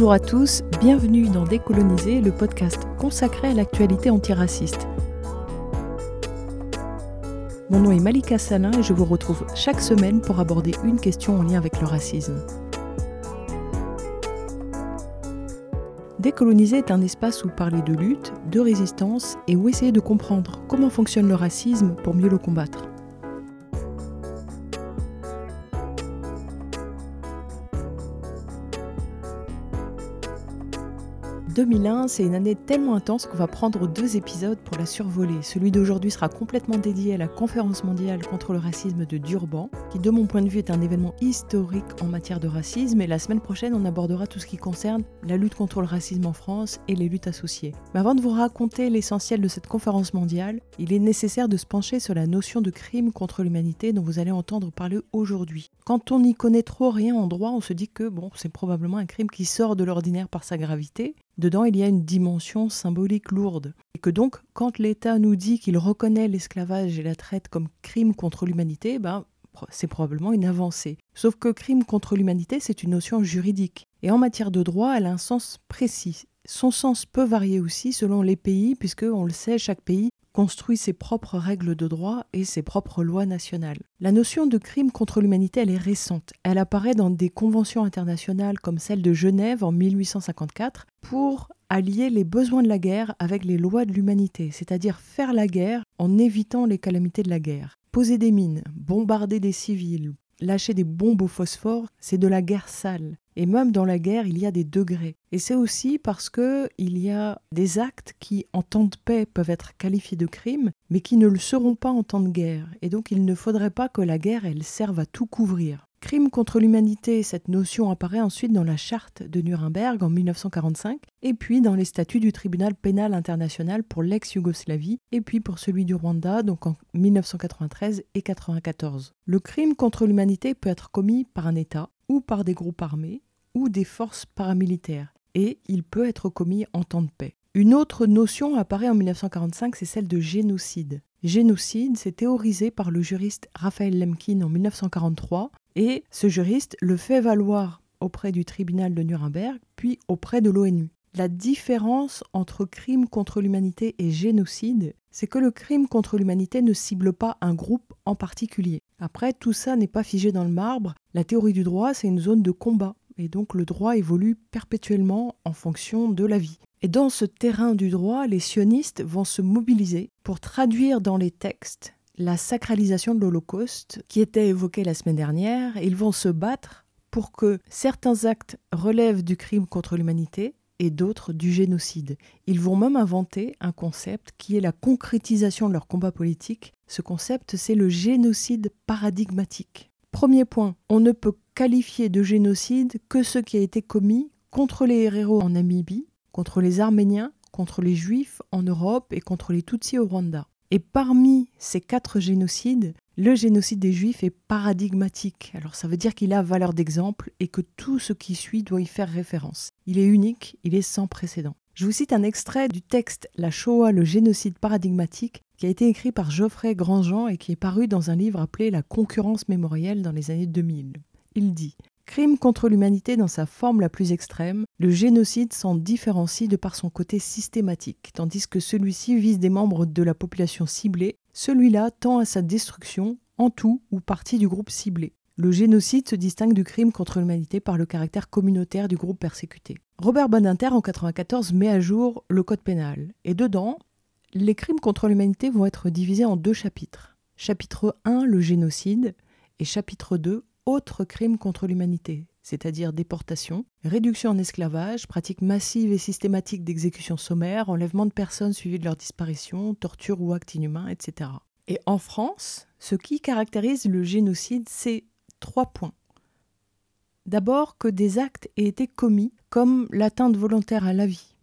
Bonjour à tous, bienvenue dans Décoloniser, le podcast consacré à l'actualité antiraciste. Mon nom est Malika Salin et je vous retrouve chaque semaine pour aborder une question en lien avec le racisme. Décoloniser est un espace où parler de lutte, de résistance et où essayer de comprendre comment fonctionne le racisme pour mieux le combattre. 2001, c'est une année tellement intense qu'on va prendre deux épisodes pour la survoler. Celui d'aujourd'hui sera complètement dédié à la conférence mondiale contre le racisme de Durban, qui de mon point de vue est un événement historique en matière de racisme, et la semaine prochaine on abordera tout ce qui concerne la lutte contre le racisme en France et les luttes associées. Mais avant de vous raconter l'essentiel de cette conférence mondiale, il est nécessaire de se pencher sur la notion de crime contre l'humanité dont vous allez entendre parler aujourd'hui. Quand on n'y connaît trop rien en droit, on se dit que bon, c'est probablement un crime qui sort de l'ordinaire par sa gravité, Dedans, il y a une dimension symbolique lourde. Et que donc, quand l'État nous dit qu'il reconnaît l'esclavage et la traite comme crime contre l'humanité, ben, c'est probablement une avancée. Sauf que crime contre l'humanité, c'est une notion juridique. Et en matière de droit, elle a un sens précis. Son sens peut varier aussi selon les pays, puisque, on le sait, chaque pays construit ses propres règles de droit et ses propres lois nationales. La notion de crime contre l'humanité, elle est récente. Elle apparaît dans des conventions internationales comme celle de Genève en 1854 pour allier les besoins de la guerre avec les lois de l'humanité, c'est-à-dire faire la guerre en évitant les calamités de la guerre. Poser des mines, bombarder des civils, lâcher des bombes au phosphore, c'est de la guerre sale. Et même dans la guerre, il y a des degrés. Et c'est aussi parce que il y a des actes qui, en temps de paix, peuvent être qualifiés de crimes, mais qui ne le seront pas en temps de guerre. Et donc, il ne faudrait pas que la guerre, elle serve à tout couvrir. Crime contre l'humanité, cette notion apparaît ensuite dans la charte de Nuremberg en 1945, et puis dans les statuts du tribunal pénal international pour l'ex-Yougoslavie, et puis pour celui du Rwanda, donc en 1993 et 1994. Le crime contre l'humanité peut être commis par un État, ou par des groupes armés, ou des forces paramilitaires, et il peut être commis en temps de paix. Une autre notion apparaît en 1945, c'est celle de génocide. Génocide, c'est théorisé par le juriste Raphaël Lemkin en 1943 et ce juriste le fait valoir auprès du tribunal de Nuremberg, puis auprès de l'ONU. La différence entre crime contre l'humanité et génocide, c'est que le crime contre l'humanité ne cible pas un groupe en particulier. Après, tout ça n'est pas figé dans le marbre. La théorie du droit, c'est une zone de combat. Et donc le droit évolue perpétuellement en fonction de la vie. Et dans ce terrain du droit, les sionistes vont se mobiliser pour traduire dans les textes la sacralisation de l'Holocauste qui était évoquée la semaine dernière. Ils vont se battre pour que certains actes relèvent du crime contre l'humanité et d'autres du génocide. Ils vont même inventer un concept qui est la concrétisation de leur combat politique. Ce concept, c'est le génocide paradigmatique. Premier point, on ne peut qualifier de génocide que ce qui a été commis contre les héros en Namibie, contre les Arméniens, contre les Juifs en Europe et contre les Tutsis au Rwanda. Et parmi ces quatre génocides, le génocide des Juifs est paradigmatique. Alors ça veut dire qu'il a valeur d'exemple et que tout ce qui suit doit y faire référence. Il est unique, il est sans précédent. Je vous cite un extrait du texte La Shoah, le génocide paradigmatique, qui a été écrit par Geoffrey Grandjean et qui est paru dans un livre appelé La concurrence mémorielle dans les années 2000. Il dit Crime contre l'humanité dans sa forme la plus extrême, le génocide s'en différencie de par son côté systématique, tandis que celui-ci vise des membres de la population ciblée, celui-là tend à sa destruction en tout ou partie du groupe ciblé. Le génocide se distingue du crime contre l'humanité par le caractère communautaire du groupe persécuté. Robert Badinter en 1994 met à jour le code pénal, et dedans, les crimes contre l'humanité vont être divisés en deux chapitres. Chapitre 1, le génocide, et chapitre 2, autres crimes contre l'humanité, c'est-à-dire déportation, réduction en esclavage, pratique massive et systématique d'exécution sommaire, enlèvement de personnes suivies de leur disparition, torture ou actes inhumains, etc. Et en France, ce qui caractérise le génocide, c'est trois points. D'abord que des actes aient été commis comme l'atteinte volontaire à la vie,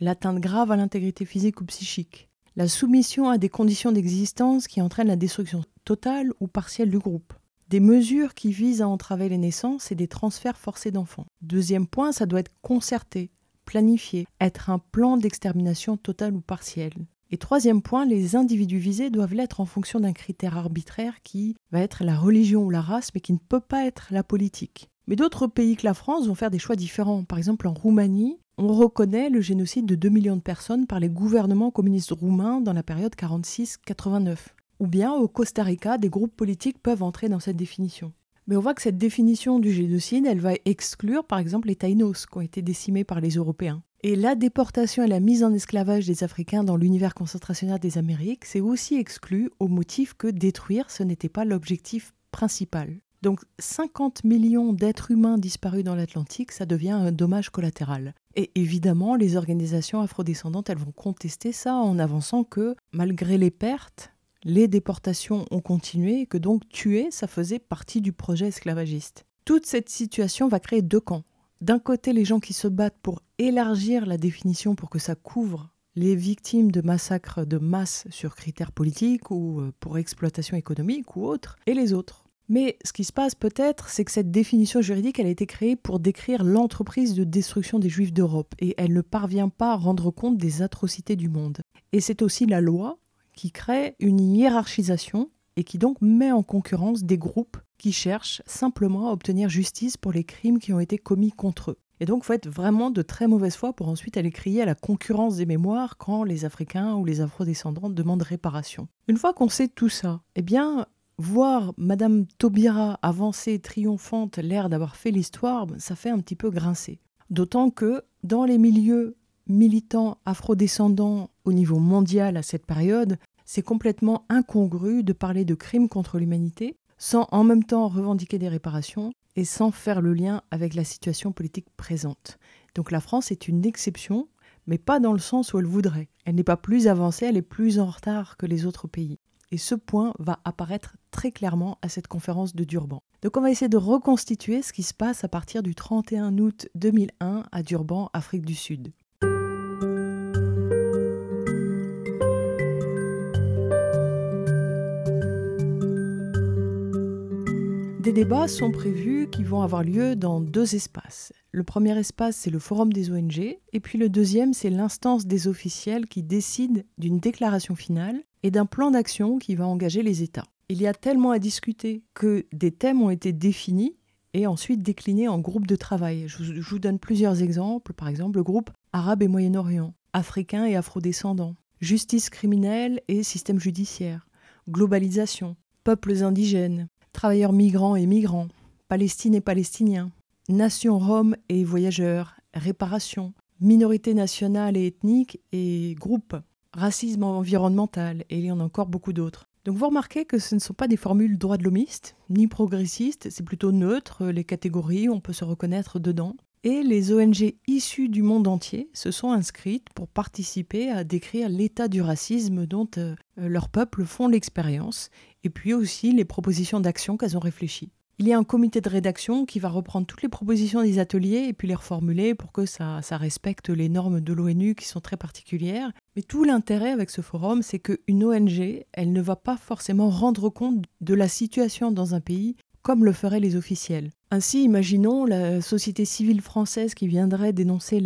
l'atteinte grave à l'intégrité physique ou psychique, la soumission à des conditions d'existence qui entraînent la destruction totale ou partielle du groupe, des mesures qui visent à entraver les naissances et des transferts forcés d'enfants. Deuxième point, ça doit être concerté, planifié, être un plan d'extermination totale ou partielle. Et troisième point, les individus visés doivent l'être en fonction d'un critère arbitraire qui va être la religion ou la race, mais qui ne peut pas être la politique. Mais d'autres pays que la France vont faire des choix différents. Par exemple, en Roumanie, on reconnaît le génocide de 2 millions de personnes par les gouvernements communistes roumains dans la période 46-89. Ou bien au Costa Rica, des groupes politiques peuvent entrer dans cette définition. Mais on voit que cette définition du génocide, elle va exclure par exemple les Taïnos qui ont été décimés par les Européens. Et la déportation et la mise en esclavage des Africains dans l'univers concentrationnaire des Amériques, c'est aussi exclu au motif que détruire, ce n'était pas l'objectif principal. Donc 50 millions d'êtres humains disparus dans l'Atlantique, ça devient un dommage collatéral. Et évidemment, les organisations afrodescendantes, elles vont contester ça en avançant que malgré les pertes, les déportations ont continué et que donc tuer, ça faisait partie du projet esclavagiste. Toute cette situation va créer deux camps. D'un côté, les gens qui se battent pour élargir la définition pour que ça couvre les victimes de massacres de masse sur critères politiques ou euh, pour exploitation économique ou autres, et les autres. Mais ce qui se passe peut-être, c'est que cette définition juridique, a été créée pour décrire l'entreprise de destruction des Juifs d'Europe, et elle ne parvient pas à rendre compte des atrocités du monde. Et c'est aussi la loi qui crée une hiérarchisation et qui donc met en concurrence des groupes qui cherchent simplement à obtenir justice pour les crimes qui ont été commis contre eux. Et donc, il faut être vraiment de très mauvaise foi pour ensuite aller crier à la concurrence des mémoires quand les Africains ou les Afro-descendants demandent réparation. Une fois qu'on sait tout ça, eh bien, voir Madame Taubira avancer triomphante, l'air d'avoir fait l'histoire, ben, ça fait un petit peu grincer. D'autant que dans les milieux militants afrodescendants au niveau mondial à cette période, c'est complètement incongru de parler de crimes contre l'humanité sans en même temps revendiquer des réparations et sans faire le lien avec la situation politique présente. Donc la France est une exception, mais pas dans le sens où elle voudrait. Elle n'est pas plus avancée, elle est plus en retard que les autres pays. Et ce point va apparaître très clairement à cette conférence de Durban. Donc on va essayer de reconstituer ce qui se passe à partir du 31 août 2001 à Durban, Afrique du Sud. Des débats sont prévus qui vont avoir lieu dans deux espaces. Le premier espace, c'est le forum des ONG, et puis le deuxième, c'est l'instance des officiels qui décide d'une déclaration finale et d'un plan d'action qui va engager les États. Il y a tellement à discuter que des thèmes ont été définis et ensuite déclinés en groupes de travail. Je vous donne plusieurs exemples, par exemple le groupe Arabe et Moyen-Orient, Africain et Afrodescendants, Justice criminelle et système judiciaire, Globalisation, Peuples indigènes, travailleurs migrants et migrants, Palestine et Palestiniens, nations roms et voyageurs, réparation, minorités nationales et ethniques et groupes, racisme environnemental, et il y en a encore beaucoup d'autres. Donc vous remarquez que ce ne sont pas des formules droits de l'homiste, ni progressistes, c'est plutôt neutre, les catégories, on peut se reconnaître dedans. Et les ONG issues du monde entier se sont inscrites pour participer à décrire l'état du racisme dont euh, leurs peuples font l'expérience et puis aussi les propositions d'action qu'elles ont réfléchies. Il y a un comité de rédaction qui va reprendre toutes les propositions des ateliers et puis les reformuler pour que ça, ça respecte les normes de l'ONU qui sont très particulières. Mais tout l'intérêt avec ce forum, c'est qu'une ONG, elle ne va pas forcément rendre compte de la situation dans un pays comme le feraient les officiels. Ainsi, imaginons la société civile française qui viendrait dénoncer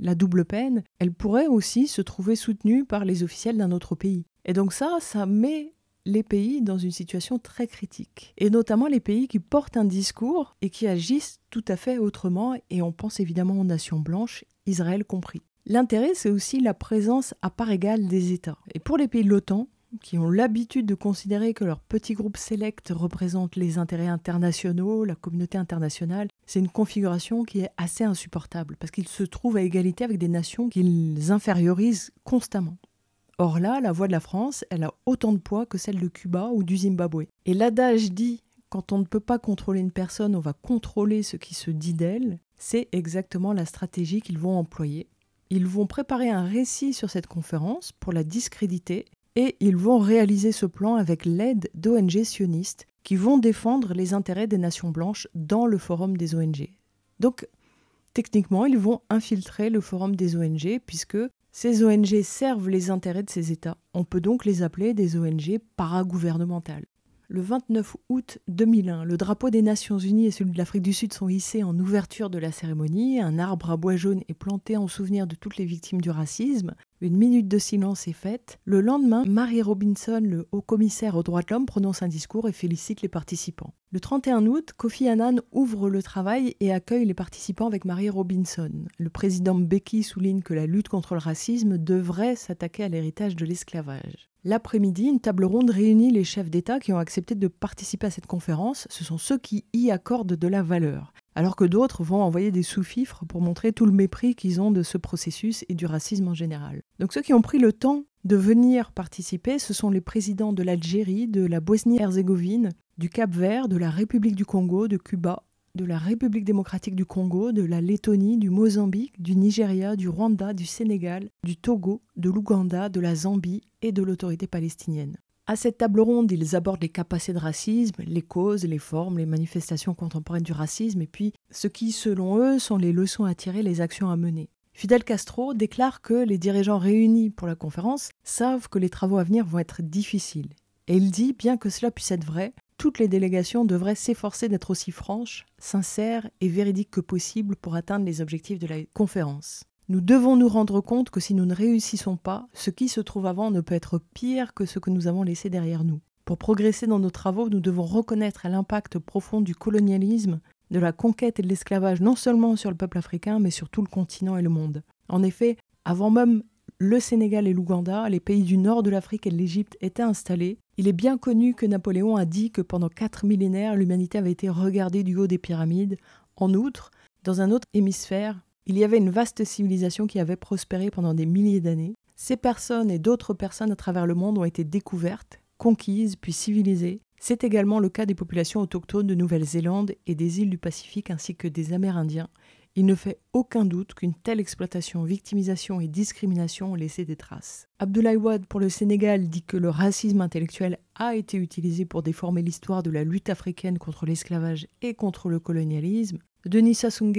la double peine, elle pourrait aussi se trouver soutenue par les officiels d'un autre pays. Et donc ça, ça met les pays dans une situation très critique, et notamment les pays qui portent un discours et qui agissent tout à fait autrement, et on pense évidemment aux nations blanches, Israël compris. L'intérêt, c'est aussi la présence à part égale des États. Et pour les pays de l'OTAN, qui ont l'habitude de considérer que leur petit groupe sélect représente les intérêts internationaux, la communauté internationale, c'est une configuration qui est assez insupportable, parce qu'ils se trouvent à égalité avec des nations qu'ils infériorisent constamment. Or là, la voix de la France, elle a autant de poids que celle de Cuba ou du Zimbabwe. Et l'adage dit quand on ne peut pas contrôler une personne, on va contrôler ce qui se dit d'elle, c'est exactement la stratégie qu'ils vont employer. Ils vont préparer un récit sur cette conférence pour la discréditer et ils vont réaliser ce plan avec l'aide d'ONG sionistes qui vont défendre les intérêts des nations blanches dans le forum des ONG. Donc, techniquement, ils vont infiltrer le forum des ONG puisque ces ONG servent les intérêts de ces États. On peut donc les appeler des ONG paragouvernementales. Le 29 août 2001, le drapeau des Nations Unies et celui de l'Afrique du Sud sont hissés en ouverture de la cérémonie. Un arbre à bois jaune est planté en souvenir de toutes les victimes du racisme. Une minute de silence est faite. Le lendemain, Mary Robinson, le haut commissaire aux droits de l'homme, prononce un discours et félicite les participants. Le 31 août, Kofi Annan ouvre le travail et accueille les participants avec Mary Robinson. Le président Becky souligne que la lutte contre le racisme devrait s'attaquer à l'héritage de l'esclavage. L'après-midi, une table ronde réunit les chefs d'État qui ont accepté de participer à cette conférence. Ce sont ceux qui y accordent de la valeur alors que d'autres vont envoyer des sous-fifres pour montrer tout le mépris qu'ils ont de ce processus et du racisme en général. Donc ceux qui ont pris le temps de venir participer, ce sont les présidents de l'Algérie, de la Bosnie-Herzégovine, du Cap-Vert, de la République du Congo, de Cuba, de la République démocratique du Congo, de la Lettonie, du Mozambique, du Nigeria, du Rwanda, du Sénégal, du Togo, de l'Ouganda, de la Zambie et de l'autorité palestinienne. À cette table ronde, ils abordent les capacités de racisme, les causes, les formes, les manifestations contemporaines du racisme et puis ce qui, selon eux, sont les leçons à tirer, les actions à mener. Fidel Castro déclare que les dirigeants réunis pour la conférence savent que les travaux à venir vont être difficiles. Et il dit, bien que cela puisse être vrai, toutes les délégations devraient s'efforcer d'être aussi franches, sincères et véridiques que possible pour atteindre les objectifs de la conférence. Nous devons nous rendre compte que si nous ne réussissons pas, ce qui se trouve avant ne peut être pire que ce que nous avons laissé derrière nous. Pour progresser dans nos travaux, nous devons reconnaître l'impact profond du colonialisme, de la conquête et de l'esclavage non seulement sur le peuple africain, mais sur tout le continent et le monde. En effet, avant même le Sénégal et l'Ouganda, les pays du nord de l'Afrique et de l'Égypte étaient installés. Il est bien connu que Napoléon a dit que pendant quatre millénaires, l'humanité avait été regardée du haut des pyramides. En outre, dans un autre hémisphère, il y avait une vaste civilisation qui avait prospéré pendant des milliers d'années. Ces personnes et d'autres personnes à travers le monde ont été découvertes, conquises, puis civilisées. C'est également le cas des populations autochtones de Nouvelle-Zélande et des îles du Pacifique ainsi que des Amérindiens. Il ne fait aucun doute qu'une telle exploitation, victimisation et discrimination ont laissé des traces. Abdoulaye Wade pour le Sénégal dit que le racisme intellectuel a été utilisé pour déformer l'histoire de la lutte africaine contre l'esclavage et contre le colonialisme. Denis Sassou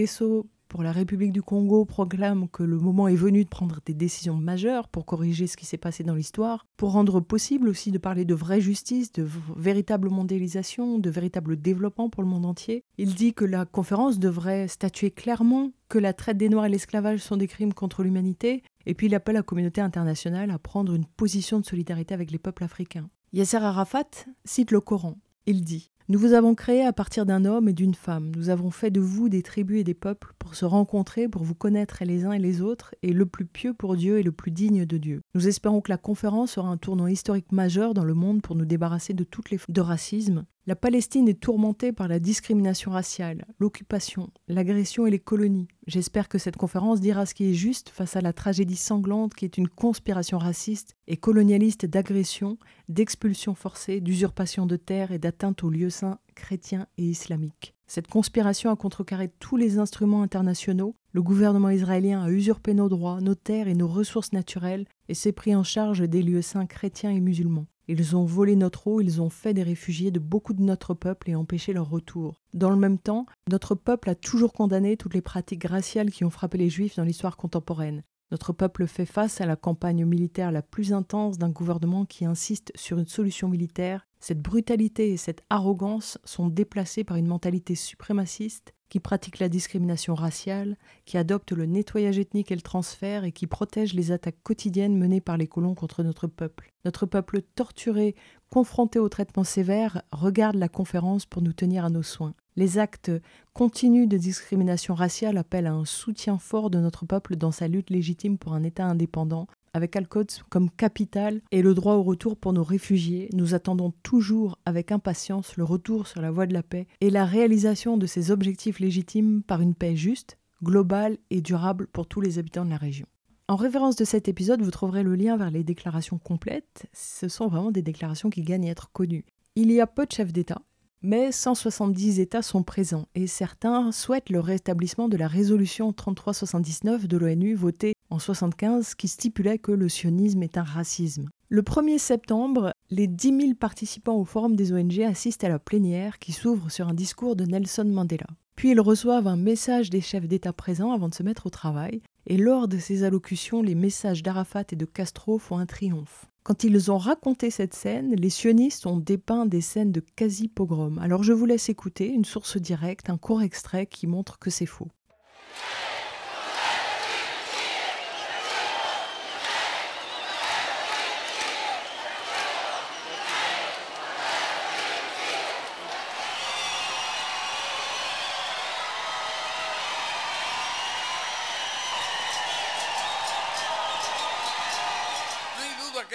pour la République du Congo proclame que le moment est venu de prendre des décisions majeures pour corriger ce qui s'est passé dans l'histoire, pour rendre possible aussi de parler de vraie justice, de véritable mondialisation, de véritable développement pour le monde entier. Il dit que la conférence devrait statuer clairement que la traite des Noirs et l'esclavage sont des crimes contre l'humanité, et puis il appelle la communauté internationale à prendre une position de solidarité avec les peuples africains. Yasser Arafat cite le Coran. Il dit nous vous avons créé à partir d'un homme et d'une femme. Nous avons fait de vous des tribus et des peuples pour se rencontrer, pour vous connaître les uns et les autres, et le plus pieux pour Dieu et le plus digne de Dieu. Nous espérons que la conférence sera un tournant historique majeur dans le monde pour nous débarrasser de toutes les de racisme, la Palestine est tourmentée par la discrimination raciale, l'occupation, l'agression et les colonies. J'espère que cette conférence dira ce qui est juste face à la tragédie sanglante qui est une conspiration raciste et colonialiste d'agression, d'expulsion forcée, d'usurpation de terres et d'atteinte aux lieux saints chrétiens et islamiques. Cette conspiration a contrecarré tous les instruments internationaux. Le gouvernement israélien a usurpé nos droits, nos terres et nos ressources naturelles et s'est pris en charge des lieux saints chrétiens et musulmans. Ils ont volé notre eau, ils ont fait des réfugiés de beaucoup de notre peuple et empêché leur retour. Dans le même temps, notre peuple a toujours condamné toutes les pratiques raciales qui ont frappé les juifs dans l'histoire contemporaine. Notre peuple fait face à la campagne militaire la plus intense d'un gouvernement qui insiste sur une solution militaire. Cette brutalité et cette arrogance sont déplacées par une mentalité suprémaciste qui pratique la discrimination raciale, qui adopte le nettoyage ethnique et le transfert et qui protège les attaques quotidiennes menées par les colons contre notre peuple. Notre peuple torturé, confronté aux traitements sévères, regarde la conférence pour nous tenir à nos soins. Les actes continus de discrimination raciale appellent à un soutien fort de notre peuple dans sa lutte légitime pour un État indépendant, avec Alcots comme capitale et le droit au retour pour nos réfugiés, nous attendons toujours avec impatience le retour sur la voie de la paix et la réalisation de ces objectifs légitimes par une paix juste, globale et durable pour tous les habitants de la région. En référence de cet épisode, vous trouverez le lien vers les déclarations complètes. Ce sont vraiment des déclarations qui gagnent à être connues. Il y a peu de chefs d'État, mais 170 États sont présents et certains souhaitent le rétablissement de la résolution 3379 de l'ONU votée en 75 qui stipulait que le sionisme est un racisme. Le 1er septembre, les 10 000 participants au Forum des ONG assistent à la plénière qui s'ouvre sur un discours de Nelson Mandela. Puis ils reçoivent un message des chefs d'État présents avant de se mettre au travail, et lors de ces allocutions, les messages d'Arafat et de Castro font un triomphe. Quand ils ont raconté cette scène, les sionistes ont dépeint des scènes de quasi-pogrom. Alors je vous laisse écouter une source directe, un court extrait qui montre que c'est faux.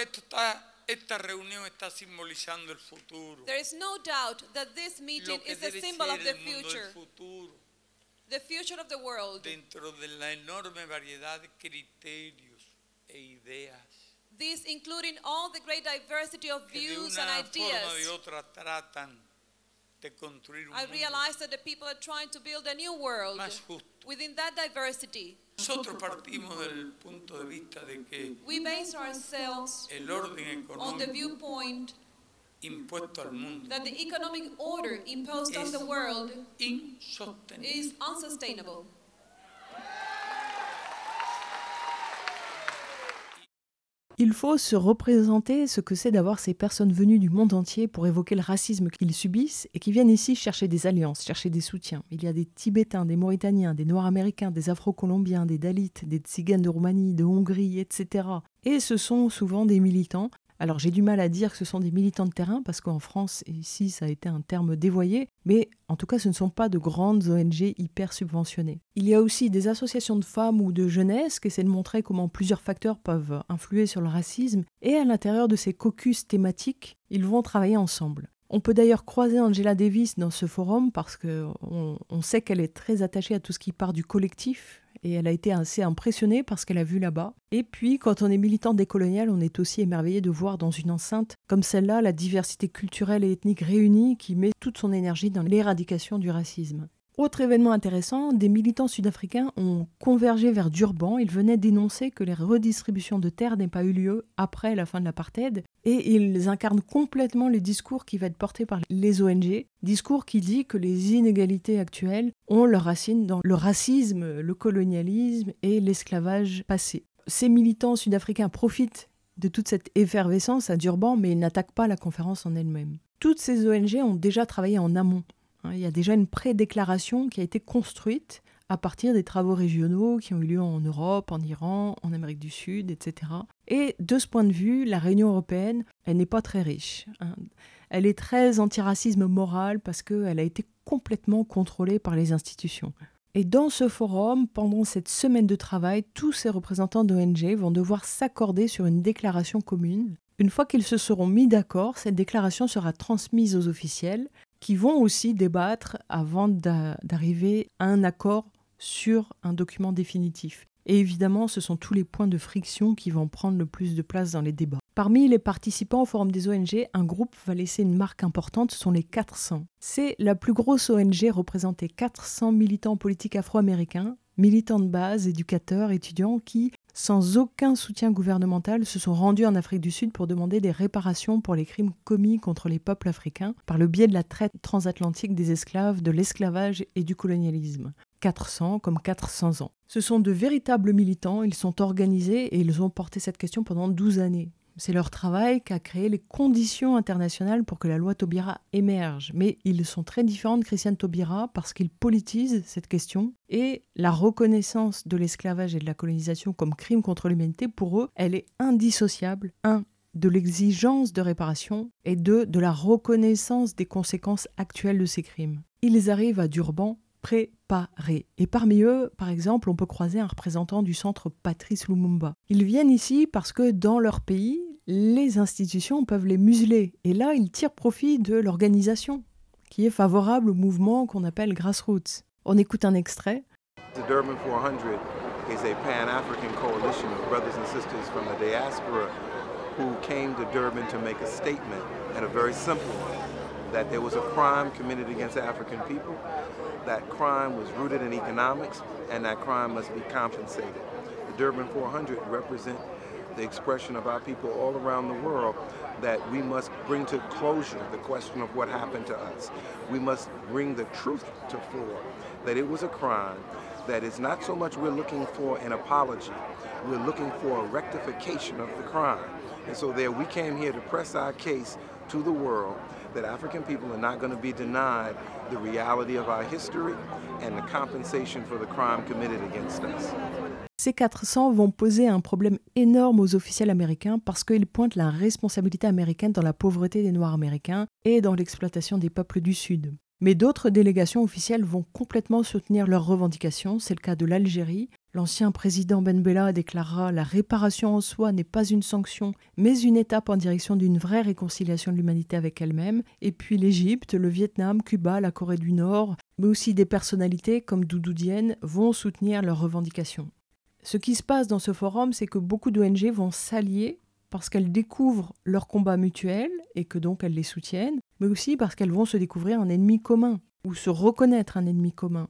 Esto está, esta reunión está simbolizando el futuro. There is no doubt that this meeting is a symbol of the future, futuro. the future of the world. Dentro de la enorme variedad de criterios e ideas This including all the great diversity of views and de ideas. otra tratan de construir un I realize that the people are trying to build a new world within that diversity. Nosotros partimos del punto de vista de que We base ourselves el orden on the económico viewpoint impuesto al mundo that the economic order imposed on es the world insostenible. is unsustainable. Il faut se représenter ce que c'est d'avoir ces personnes venues du monde entier pour évoquer le racisme qu'ils subissent et qui viennent ici chercher des alliances, chercher des soutiens. Il y a des Tibétains, des Mauritaniens, des Noirs américains, des Afro-Colombiens, des Dalits, des Tziganes de Roumanie, de Hongrie, etc. Et ce sont souvent des militants. Alors j'ai du mal à dire que ce sont des militants de terrain parce qu'en France, ici, ça a été un terme dévoyé, mais en tout cas, ce ne sont pas de grandes ONG hyper subventionnées. Il y a aussi des associations de femmes ou de jeunesse qui essaient de montrer comment plusieurs facteurs peuvent influer sur le racisme, et à l'intérieur de ces caucus thématiques, ils vont travailler ensemble. On peut d'ailleurs croiser Angela Davis dans ce forum parce qu'on on sait qu'elle est très attachée à tout ce qui part du collectif et elle a été assez impressionnée par ce qu'elle a vu là-bas. Et puis, quand on est militant décolonial, on est aussi émerveillé de voir dans une enceinte comme celle-là la diversité culturelle et ethnique réunie qui met toute son énergie dans l'éradication du racisme. Autre événement intéressant, des militants sud-africains ont convergé vers Durban. Ils venaient dénoncer que les redistributions de terres n'aient pas eu lieu après la fin de l'apartheid. Et ils incarnent complètement le discours qui va être porté par les ONG. Discours qui dit que les inégalités actuelles ont leurs racines dans le racisme, le colonialisme et l'esclavage passé. Ces militants sud-africains profitent de toute cette effervescence à Durban, mais ils n'attaquent pas la conférence en elle-même. Toutes ces ONG ont déjà travaillé en amont. Hein, Il y a déjà une prédéclaration qui a été construite à partir des travaux régionaux qui ont eu lieu en Europe, en Iran, en Amérique du Sud, etc. Et de ce point de vue, la Réunion européenne, elle n'est pas très riche. hein. Elle est très antiracisme moral parce qu'elle a été complètement contrôlée par les institutions. Et dans ce forum, pendant cette semaine de travail, tous ces représentants d'ONG vont devoir s'accorder sur une déclaration commune. Une fois qu'ils se seront mis d'accord, cette déclaration sera transmise aux officiels qui vont aussi débattre avant d'a- d'arriver à un accord sur un document définitif. Et évidemment, ce sont tous les points de friction qui vont prendre le plus de place dans les débats. Parmi les participants au Forum des ONG, un groupe va laisser une marque importante, ce sont les 400. C'est la plus grosse ONG représentée 400 militants politiques afro-américains, militants de base, éducateurs, étudiants qui, sans aucun soutien gouvernemental, se sont rendus en Afrique du Sud pour demander des réparations pour les crimes commis contre les peuples africains par le biais de la traite transatlantique des esclaves, de l'esclavage et du colonialisme. 400 comme 400 ans. Ce sont de véritables militants, ils sont organisés et ils ont porté cette question pendant 12 années. C'est leur travail qui a créé les conditions internationales pour que la loi Taubira émerge. Mais ils sont très différents de Christiane Taubira parce qu'ils politisent cette question et la reconnaissance de l'esclavage et de la colonisation comme crime contre l'humanité, pour eux, elle est indissociable. Un, de l'exigence de réparation et deux, de la reconnaissance des conséquences actuelles de ces crimes. Ils arrivent à Durban préparés. Et parmi eux, par exemple, on peut croiser un représentant du centre Patrice Lumumba. Ils viennent ici parce que dans leur pays, les institutions peuvent les museler. Et là, ils tirent profit de l'organisation, qui est favorable au mouvement qu'on appelle grassroots. On écoute un extrait. The Durban 400 is a Pan African coalition of brothers and sisters from the diaspora who came to Durban to make a statement, and a very simple one that there was a crime committed against African people, that crime was rooted in economics, and that crime must be compensated. The Durban 400 represent the expression of our people all around the world that we must bring to closure the question of what happened to us. We must bring the truth to fore that it was a crime, that it's not so much we're looking for an apology, we're looking for a rectification of the crime. And so there we came here to press our case to the world that African people are not going to be denied the reality of our history and the compensation for the crime committed against us. Ces 400 vont poser un problème énorme aux officiels américains parce qu'ils pointent la responsabilité américaine dans la pauvreté des Noirs américains et dans l'exploitation des peuples du Sud. Mais d'autres délégations officielles vont complètement soutenir leurs revendications, c'est le cas de l'Algérie. L'ancien président Ben Bella déclarera La réparation en soi n'est pas une sanction, mais une étape en direction d'une vraie réconciliation de l'humanité avec elle-même. Et puis l'Égypte, le Vietnam, Cuba, la Corée du Nord, mais aussi des personnalités comme Doudou Diène vont soutenir leurs revendications. Ce qui se passe dans ce forum, c'est que beaucoup d'ONG vont s'allier parce qu'elles découvrent leur combat mutuel et que donc elles les soutiennent, mais aussi parce qu'elles vont se découvrir un ennemi commun ou se reconnaître un ennemi commun.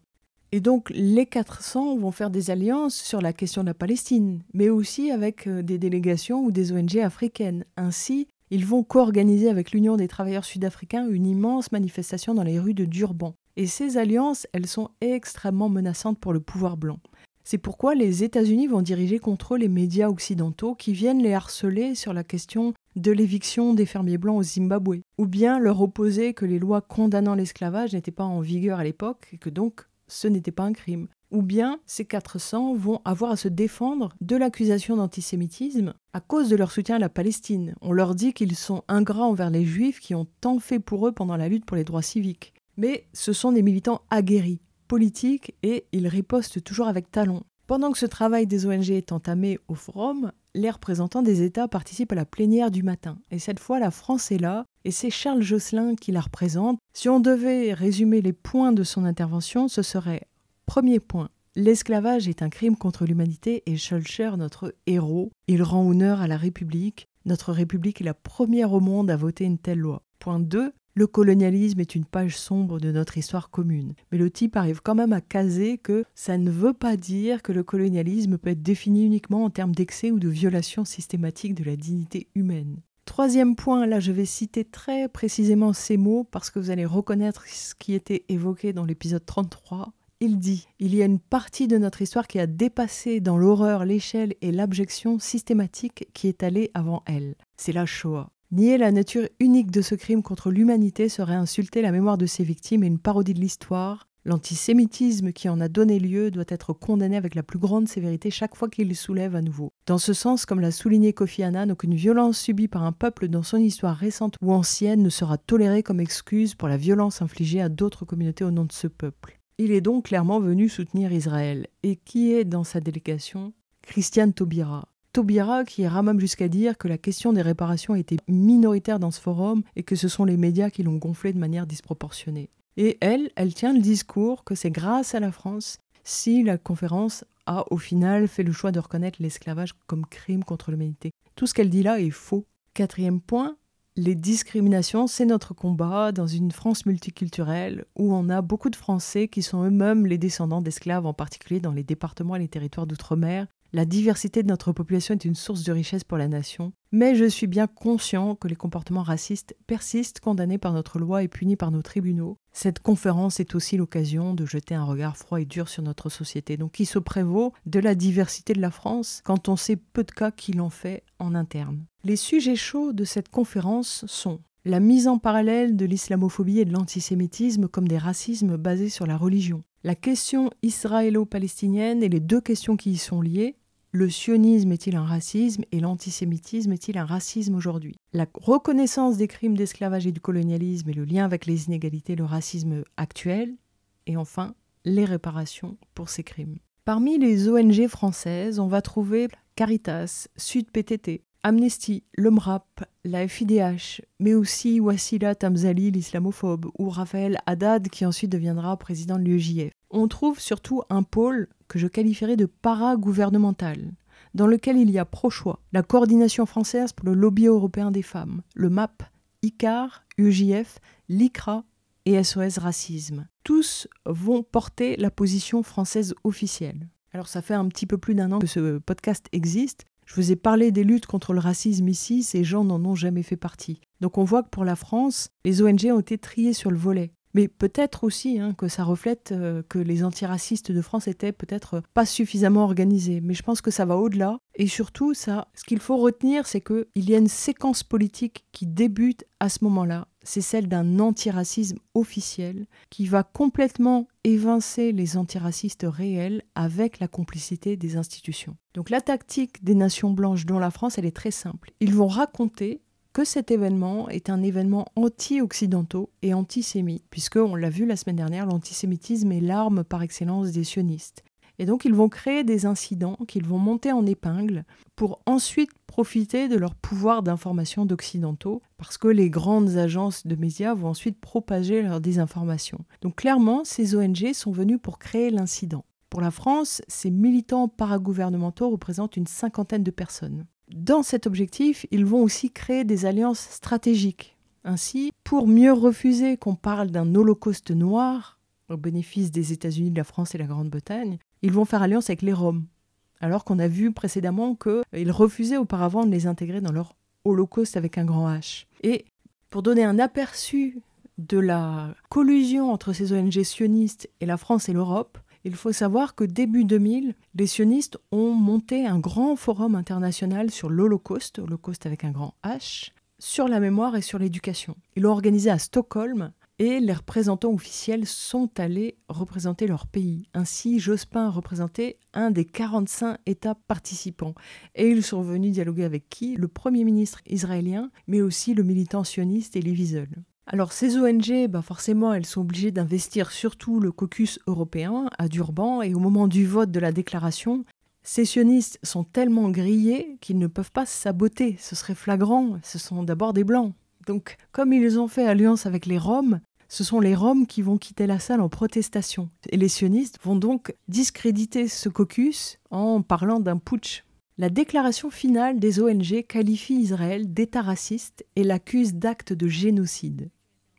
Et donc les 400 vont faire des alliances sur la question de la Palestine, mais aussi avec euh, des délégations ou des ONG africaines. Ainsi, ils vont co-organiser avec l'Union des travailleurs sud-africains une immense manifestation dans les rues de Durban. Et ces alliances, elles sont extrêmement menaçantes pour le pouvoir blanc. C'est pourquoi les États-Unis vont diriger contre les médias occidentaux qui viennent les harceler sur la question de l'éviction des fermiers blancs au Zimbabwe, ou bien leur opposer que les lois condamnant l'esclavage n'étaient pas en vigueur à l'époque et que donc ce n'était pas un crime. Ou bien ces 400 vont avoir à se défendre de l'accusation d'antisémitisme à cause de leur soutien à la Palestine. On leur dit qu'ils sont ingrats envers les juifs qui ont tant fait pour eux pendant la lutte pour les droits civiques. Mais ce sont des militants aguerris, politiques, et ils ripostent toujours avec talent. Pendant que ce travail des ONG est entamé au forum, les représentants des États participent à la plénière du matin. Et cette fois, la France est là, et c'est Charles Josselin qui la représente. Si on devait résumer les points de son intervention, ce serait premier point. L'esclavage est un crime contre l'humanité et Schulcher, notre héros, il rend honneur à la République. Notre République est la première au monde à voter une telle loi. Point 2. Le colonialisme est une page sombre de notre histoire commune. Mais le type arrive quand même à caser que ça ne veut pas dire que le colonialisme peut être défini uniquement en termes d'excès ou de violation systématique de la dignité humaine. Troisième point, là je vais citer très précisément ces mots parce que vous allez reconnaître ce qui était évoqué dans l'épisode 33. Il dit Il y a une partie de notre histoire qui a dépassé dans l'horreur l'échelle et l'abjection systématique qui est allée avant elle. C'est la Shoah. Nier la nature unique de ce crime contre l'humanité serait insulter la mémoire de ses victimes et une parodie de l'histoire. L'antisémitisme qui en a donné lieu doit être condamné avec la plus grande sévérité chaque fois qu'il soulève à nouveau. Dans ce sens, comme l'a souligné Kofi Annan, aucune violence subie par un peuple dans son histoire récente ou ancienne ne sera tolérée comme excuse pour la violence infligée à d'autres communautés au nom de ce peuple. Il est donc clairement venu soutenir Israël. Et qui est dans sa délégation? Christiane Taubira. Taubira qui ira même jusqu'à dire que la question des réparations était minoritaire dans ce forum et que ce sont les médias qui l'ont gonflé de manière disproportionnée. Et elle, elle tient le discours que c'est grâce à la France si la conférence a au final fait le choix de reconnaître l'esclavage comme crime contre l'humanité. Tout ce qu'elle dit là est faux. Quatrième point, les discriminations, c'est notre combat dans une France multiculturelle où on a beaucoup de Français qui sont eux-mêmes les descendants d'esclaves, en particulier dans les départements et les territoires d'outre-mer, la diversité de notre population est une source de richesse pour la nation, mais je suis bien conscient que les comportements racistes persistent, condamnés par notre loi et punis par nos tribunaux. Cette conférence est aussi l'occasion de jeter un regard froid et dur sur notre société, donc qui se prévaut de la diversité de la France quand on sait peu de cas qu'il en fait en interne. Les sujets chauds de cette conférence sont la mise en parallèle de l'islamophobie et de l'antisémitisme comme des racismes basés sur la religion, la question israélo-palestinienne et les deux questions qui y sont liées, le sionisme est-il un racisme et l'antisémitisme est-il un racisme aujourd'hui? La reconnaissance des crimes d'esclavage et du colonialisme et le lien avec les inégalités le racisme actuel. Et enfin, les réparations pour ces crimes. Parmi les ONG françaises, on va trouver Caritas, Sud PTT, Amnesty, l'OMRAP, la FIDH, mais aussi Wassila Tamzali, l'islamophobe, ou Raphaël Haddad, qui ensuite deviendra président de l'UEJF. On trouve surtout un pôle que je qualifierais de para-gouvernemental, dans lequel il y a Prochoix, la coordination française pour le lobby européen des femmes, le MAP, ICAR, UJF, l'ICRA et SOS Racisme. Tous vont porter la position française officielle. Alors ça fait un petit peu plus d'un an que ce podcast existe. Je vous ai parlé des luttes contre le racisme ici, ces gens n'en ont jamais fait partie. Donc on voit que pour la France, les ONG ont été triées sur le volet. Mais peut-être aussi hein, que ça reflète euh, que les antiracistes de France étaient peut-être pas suffisamment organisés. Mais je pense que ça va au-delà. Et surtout, ça, ce qu'il faut retenir, c'est qu'il y a une séquence politique qui débute à ce moment-là. C'est celle d'un antiracisme officiel qui va complètement évincer les antiracistes réels avec la complicité des institutions. Donc la tactique des nations blanches, dont la France, elle est très simple. Ils vont raconter que cet événement est un événement anti-occidentaux et antisémite, puisque, on l'a vu la semaine dernière, l'antisémitisme est l'arme par excellence des sionistes. Et donc ils vont créer des incidents qu'ils vont monter en épingle pour ensuite profiter de leur pouvoir d'information d'occidentaux, parce que les grandes agences de médias vont ensuite propager leur désinformation. Donc clairement, ces ONG sont venus pour créer l'incident. Pour la France, ces militants paragouvernementaux représentent une cinquantaine de personnes. Dans cet objectif, ils vont aussi créer des alliances stratégiques. Ainsi, pour mieux refuser qu'on parle d'un holocauste noir, au bénéfice des États-Unis, de la France et de la Grande-Bretagne, ils vont faire alliance avec les Roms. Alors qu'on a vu précédemment qu'ils refusaient auparavant de les intégrer dans leur holocauste avec un grand H. Et pour donner un aperçu de la collusion entre ces ONG sionistes et la France et l'Europe, il faut savoir que début 2000, les sionistes ont monté un grand forum international sur l'Holocauste, Holocauste avec un grand H, sur la mémoire et sur l'éducation. Ils l'ont organisé à Stockholm et les représentants officiels sont allés représenter leur pays. Ainsi, Jospin a représenté un des 45 États participants. Et ils sont venus dialoguer avec qui? Le Premier ministre israélien, mais aussi le militant sioniste Elie Wiesel. Alors ces ONG, bah forcément, elles sont obligées d'investir surtout le caucus européen à Durban et au moment du vote de la déclaration, ces sionistes sont tellement grillés qu'ils ne peuvent pas saboter, ce serait flagrant, ce sont d'abord des blancs. Donc comme ils ont fait alliance avec les Roms, ce sont les Roms qui vont quitter la salle en protestation. Et les sionistes vont donc discréditer ce caucus en parlant d'un putsch. La déclaration finale des ONG qualifie Israël d'État raciste et l'accuse d'actes de génocide.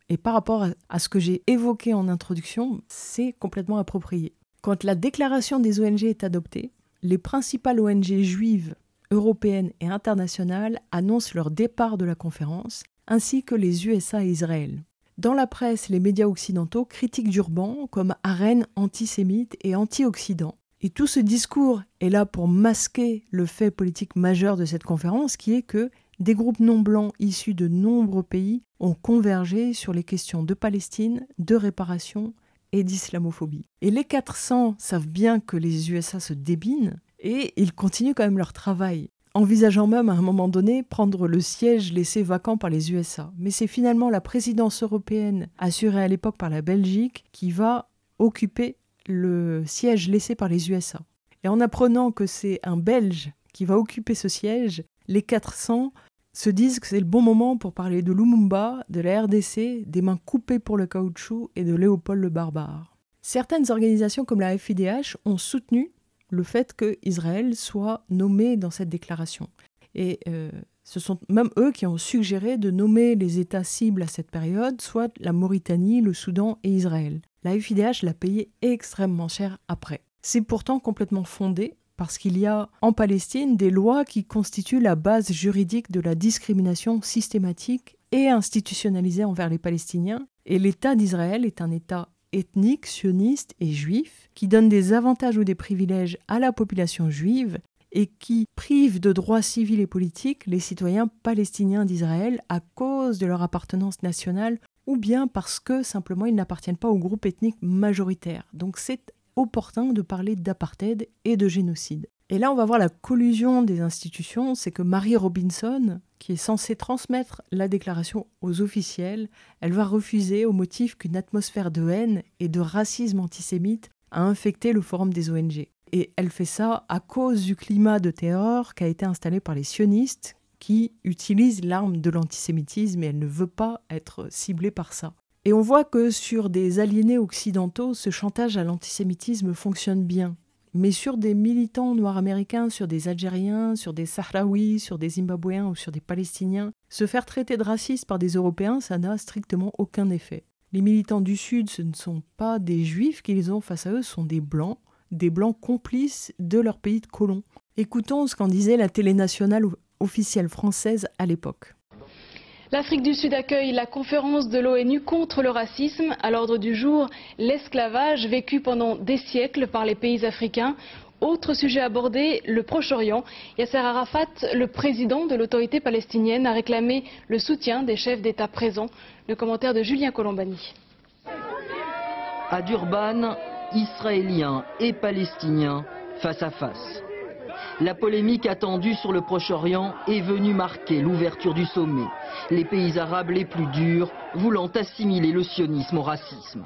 Et par rapport à ce que j'ai évoqué en introduction, c'est complètement approprié. Quand la déclaration des ONG est adoptée, les principales ONG juives, européennes et internationales annoncent leur départ de la conférence, ainsi que les USA et Israël. Dans la presse, les médias occidentaux critiquent Durban comme arène antisémite et anti-occident, et tout ce discours est là pour masquer le fait politique majeur de cette conférence, qui est que des groupes non blancs issus de nombreux pays ont convergé sur les questions de Palestine, de réparation et d'islamophobie. Et les 400 savent bien que les USA se débinent, et ils continuent quand même leur travail, envisageant même à un moment donné prendre le siège laissé vacant par les USA. Mais c'est finalement la présidence européenne, assurée à l'époque par la Belgique, qui va occuper le siège laissé par les USA. Et en apprenant que c'est un Belge qui va occuper ce siège, les 400 se disent que c'est le bon moment pour parler de Lumumba, de la RDC, des mains coupées pour le caoutchouc et de Léopold le barbare. Certaines organisations comme la FIDH ont soutenu le fait que Israël soit nommé dans cette déclaration. Et euh, ce sont même eux qui ont suggéré de nommer les États cibles à cette période, soit la Mauritanie, le Soudan et Israël. La FIDH l'a payé extrêmement cher après. C'est pourtant complètement fondé parce qu'il y a en Palestine des lois qui constituent la base juridique de la discrimination systématique et institutionnalisée envers les Palestiniens, et l'État d'Israël est un État ethnique, sioniste et juif qui donne des avantages ou des privilèges à la population juive et qui prive de droits civils et politiques les citoyens palestiniens d'Israël à cause de leur appartenance nationale ou bien parce que simplement ils n'appartiennent pas au groupe ethnique majoritaire. Donc c'est opportun de parler d'apartheid et de génocide. Et là, on va voir la collusion des institutions, c'est que Marie Robinson, qui est censée transmettre la déclaration aux officiels, elle va refuser au motif qu'une atmosphère de haine et de racisme antisémite a infecté le forum des ONG. Et elle fait ça à cause du climat de terreur qui a été installé par les sionistes, qui utilisent l'arme de l'antisémitisme et elle ne veut pas être ciblée par ça. Et on voit que sur des aliénés occidentaux, ce chantage à l'antisémitisme fonctionne bien. Mais sur des militants noirs américains, sur des Algériens, sur des Sahraouis, sur des Zimbabwéens ou sur des Palestiniens, se faire traiter de raciste par des Européens, ça n'a strictement aucun effet. Les militants du Sud, ce ne sont pas des Juifs qu'ils ont face à eux, ce sont des Blancs, des Blancs complices de leur pays de colons. Écoutons ce qu'en disait la télé nationale officielle française à l'époque. L'Afrique du Sud accueille la conférence de l'ONU contre le racisme. À l'ordre du jour, l'esclavage vécu pendant des siècles par les pays africains. Autre sujet abordé, le Proche-Orient. Yasser Arafat, le président de l'autorité palestinienne, a réclamé le soutien des chefs d'État présents. Le commentaire de Julien Colombani. À Durban, Israéliens et Palestiniens face à face. La polémique attendue sur le Proche-Orient est venue marquer l'ouverture du sommet. Les pays arabes les plus durs voulant assimiler le sionisme au racisme.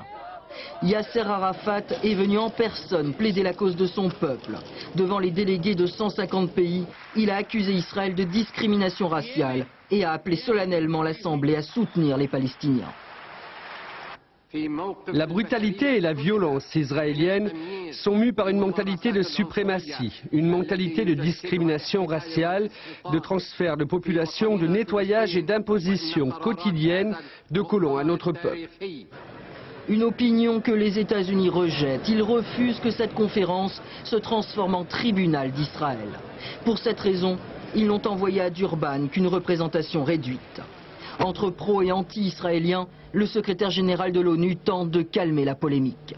Yasser Arafat est venu en personne plaider la cause de son peuple. Devant les délégués de 150 pays, il a accusé Israël de discrimination raciale et a appelé solennellement l'Assemblée à soutenir les Palestiniens. La brutalité et la violence israélienne sont mues par une mentalité de suprématie, une mentalité de discrimination raciale, de transfert de population, de nettoyage et d'imposition quotidienne de colons à notre peuple. Une opinion que les États-Unis rejettent. Ils refusent que cette conférence se transforme en tribunal d'Israël. Pour cette raison, ils n'ont envoyé à Durban qu'une représentation réduite. Entre pro et anti-israéliens, le secrétaire général de l'ONU tente de calmer la polémique.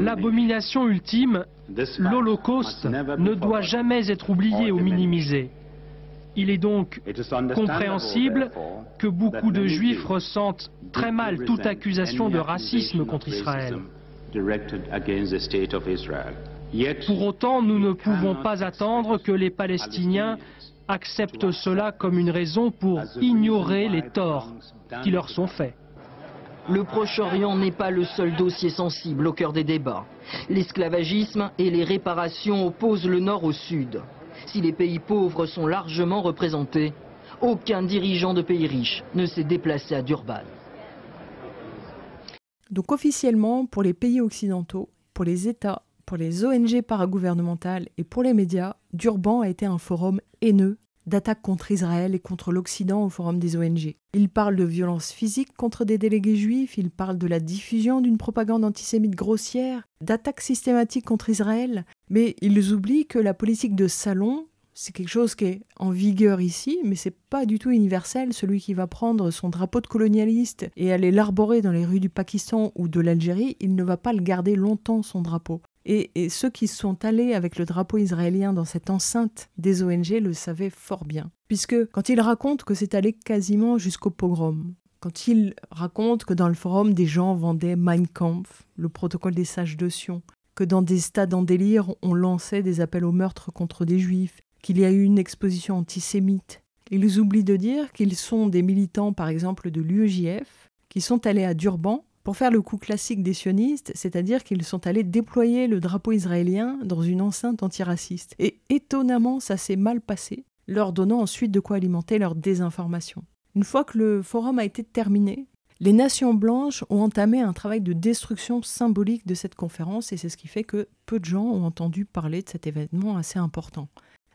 L'abomination ultime, l'Holocauste, ne doit jamais être oublié ou minimisé. Il est donc compréhensible que beaucoup de Juifs ressentent très mal toute accusation de racisme contre Israël. Pour autant, nous ne pouvons pas attendre que les Palestiniens acceptent cela comme une raison pour ignorer les torts qui leur sont faits. Le Proche-Orient n'est pas le seul dossier sensible au cœur des débats. L'esclavagisme et les réparations opposent le Nord au Sud. Si les pays pauvres sont largement représentés, aucun dirigeant de pays riches ne s'est déplacé à Durban. Donc officiellement, pour les pays occidentaux, pour les États, pour les ONG paragouvernementales et pour les médias, Durban a été un forum haineux d'attaques contre Israël et contre l'Occident au forum des ONG. Il parle de violences physiques contre des délégués juifs, il parle de la diffusion d'une propagande antisémite grossière, d'attaques systématiques contre Israël, mais ils oublient que la politique de salon, c'est quelque chose qui est en vigueur ici, mais c'est pas du tout universel. Celui qui va prendre son drapeau de colonialiste et aller l'arborer dans les rues du Pakistan ou de l'Algérie, il ne va pas le garder longtemps, son drapeau. Et, ceux qui sont allés avec le drapeau israélien dans cette enceinte des ONG le savaient fort bien. Puisque quand ils racontent que c'est allé quasiment jusqu'au pogrom, quand ils racontent que dans le forum des gens vendaient Mein Kampf, le protocole des sages de Sion, que dans des stades en délire on lançait des appels au meurtre contre des juifs, qu'il y a eu une exposition antisémite, ils oublient de dire qu'ils sont des militants par exemple de l'UEJF qui sont allés à Durban pour faire le coup classique des sionistes, c'est-à-dire qu'ils sont allés déployer le drapeau israélien dans une enceinte antiraciste. Et étonnamment, ça s'est mal passé, leur donnant ensuite de quoi alimenter leur désinformation. Une fois que le forum a été terminé, les nations blanches ont entamé un travail de destruction symbolique de cette conférence et c'est ce qui fait que peu de gens ont entendu parler de cet événement assez important.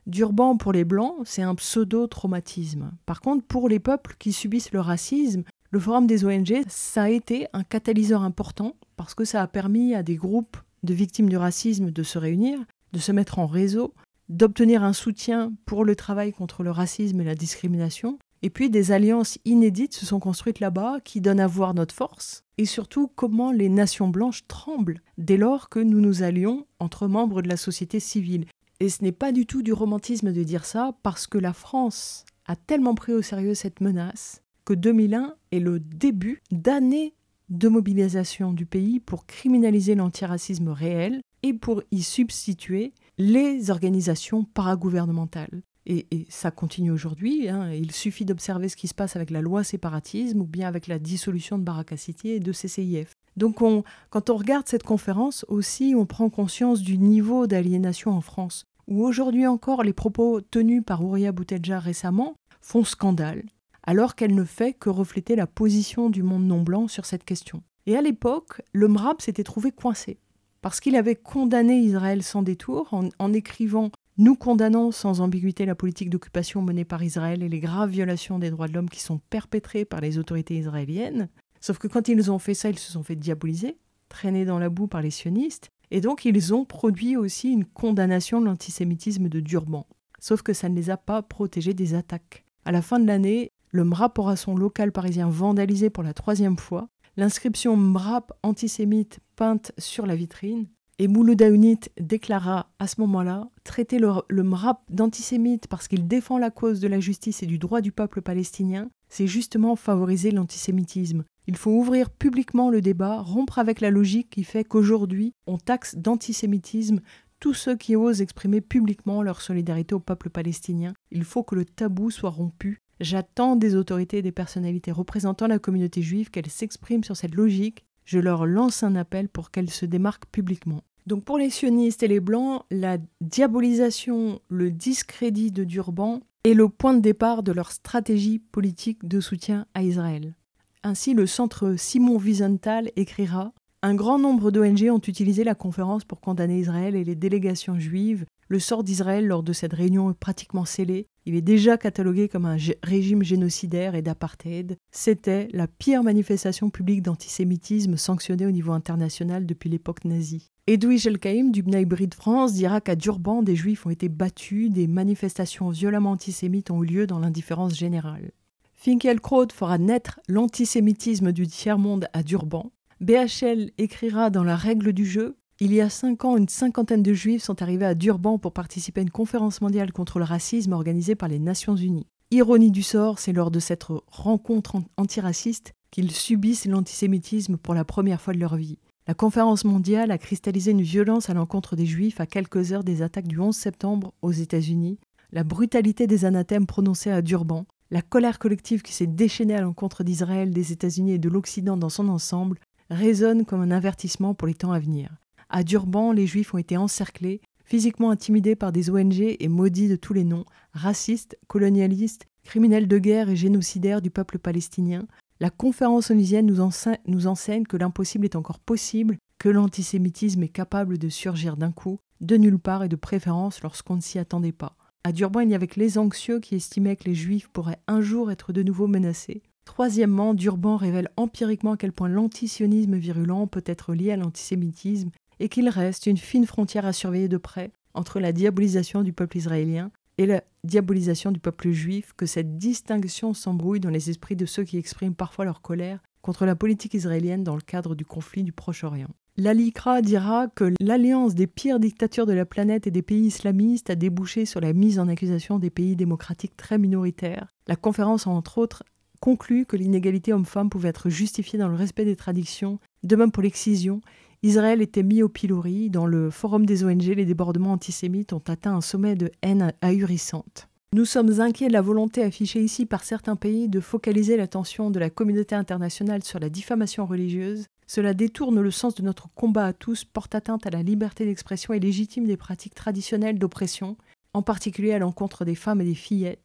Durban pour les blancs, c'est un pseudo-traumatisme. Par contre, pour les peuples qui subissent le racisme, le Forum des ONG, ça a été un catalyseur important parce que ça a permis à des groupes de victimes du racisme de se réunir, de se mettre en réseau, d'obtenir un soutien pour le travail contre le racisme et la discrimination. Et puis des alliances inédites se sont construites là-bas qui donnent à voir notre force et surtout comment les nations blanches tremblent dès lors que nous nous allions entre membres de la société civile. Et ce n'est pas du tout du romantisme de dire ça parce que la France a tellement pris au sérieux cette menace que 2001 est le début d'années de mobilisation du pays pour criminaliser l'antiracisme réel et pour y substituer les organisations paragouvernementales. Et, ça continue aujourd'hui. Hein. Il suffit d'observer ce qui se passe avec la loi séparatisme ou bien avec la dissolution de Baraka City et de CCIF. Donc on, quand on regarde cette conférence aussi, on prend conscience du niveau d'aliénation en France, où aujourd'hui encore les propos tenus par Ouria Boutelja récemment font scandale alors qu'elle ne fait que refléter la position du monde non blanc sur cette question. Et à l'époque, le MRAP s'était trouvé coincé, parce qu'il avait condamné Israël sans détour en, écrivant Nous condamnons sans ambiguïté la politique d'occupation menée par Israël et les graves violations des droits de l'homme qui sont perpétrées par les autorités israéliennes. Sauf que quand ils ont fait ça, ils se sont fait diaboliser, traînés dans la boue par les sionistes, et donc ils ont produit aussi une condamnation de l'antisémitisme de Durban. Sauf que ça ne les a pas protégés des attaques. À la fin de l'année, le MRAP aura son local parisien vandalisé pour la troisième fois, l'inscription MRAP antisémite peinte sur la vitrine, et Mouloud Aounit déclara à ce moment-là traiter le, le MRAP d'antisémite parce qu'il défend la cause de la justice et du droit du peuple palestinien, c'est justement favoriser l'antisémitisme. Il faut ouvrir publiquement le débat, rompre avec la logique qui fait qu'aujourd'hui on taxe d'antisémitisme tous ceux qui osent exprimer publiquement leur solidarité au peuple palestinien. Il faut que le tabou soit rompu J'attends des autorités et des personnalités représentant la communauté juive qu'elles s'expriment sur cette logique. Je leur lance un appel pour qu'elles se démarquent publiquement. Donc pour les sionistes et les blancs, la diabolisation, le discrédit de Durban est le point de départ de leur stratégie politique de soutien à Israël. Ainsi, le centre Simon Wiesenthal écrira Un grand nombre d'ONG ont utilisé la conférence pour condamner Israël et les délégations juives. Le sort d'Israël lors de cette réunion est pratiquement scellé. Il est déjà catalogué comme un régime génocidaire et d'apartheid. C'était la pire manifestation publique d'antisémitisme sanctionnée au niveau international depuis l'époque nazie. Edwige Elkaïm du Bnei Brit France dira qu'à Durban, des juifs ont été battus, des manifestations violemment antisémites ont eu lieu dans l'indifférence générale. Finkielkraut fera naître l'antisémitisme du tiers-monde à Durban. BHL écrira dans La règle du jeu Il y a cinq ans, une cinquantaine de juifs sont arrivés à Durban pour participer à une conférence mondiale contre le racisme organisée par les Nations Unies. Ironie du sort, c'est lors de cette rencontre antiraciste qu'ils subissent l'antisémitisme pour la première fois de leur vie. La conférence mondiale a cristallisé une violence à l'encontre des Juifs à quelques heures des attaques du 11 septembre aux États-Unis, la brutalité des anathèmes prononcés à Durban, la colère collective qui s'est déchaînée à l'encontre d'Israël, des États-Unis et de l'Occident dans son ensemble résonne comme un avertissement pour les temps à venir. À Durban, les Juifs ont été encerclés, physiquement intimidés par des ONG et maudits de tous les noms, racistes, colonialistes, criminels de guerre et génocidaires du peuple palestinien. La conférence onusienne nous, enseigne que l'impossible est encore possible, que l'antisémitisme est capable de surgir d'un coup, de nulle part et de préférence lorsqu'on ne s'y attendait pas. À Durban, il y avait que les anxieux qui estimaient que les juifs pourraient un jour être de nouveau menacés. Troisièmement, Durban révèle empiriquement à quel point l'antisionisme virulent peut être lié à l'antisémitisme et qu'il reste une fine frontière à surveiller de près entre la diabolisation du peuple israélien et la diabolisation du peuple juif, que cette distinction s'embrouille dans les esprits de ceux qui expriment parfois leur colère contre la politique israélienne dans le cadre du conflit du Proche-Orient. L'Alikra dira que l'alliance des pires dictatures de la planète et des pays islamistes a débouché sur la mise en accusation des pays démocratiques très minoritaires. La conférence entre autres conclu que l'inégalité homme-femme pouvait être justifiée dans le respect des traditions, de même pour l'excision. Israël était mis au pilori. Dans le forum des ONG, les débordements antisémites ont atteint un sommet de haine ahurissante. Nous sommes inquiets de la volonté affichée ici par certains pays de focaliser l'attention de la communauté internationale sur la diffamation religieuse cela détourne le sens de notre combat à tous, porte atteinte à la liberté d'expression et légitime des pratiques traditionnelles d'oppression, en particulier à l'encontre des femmes et des fillettes.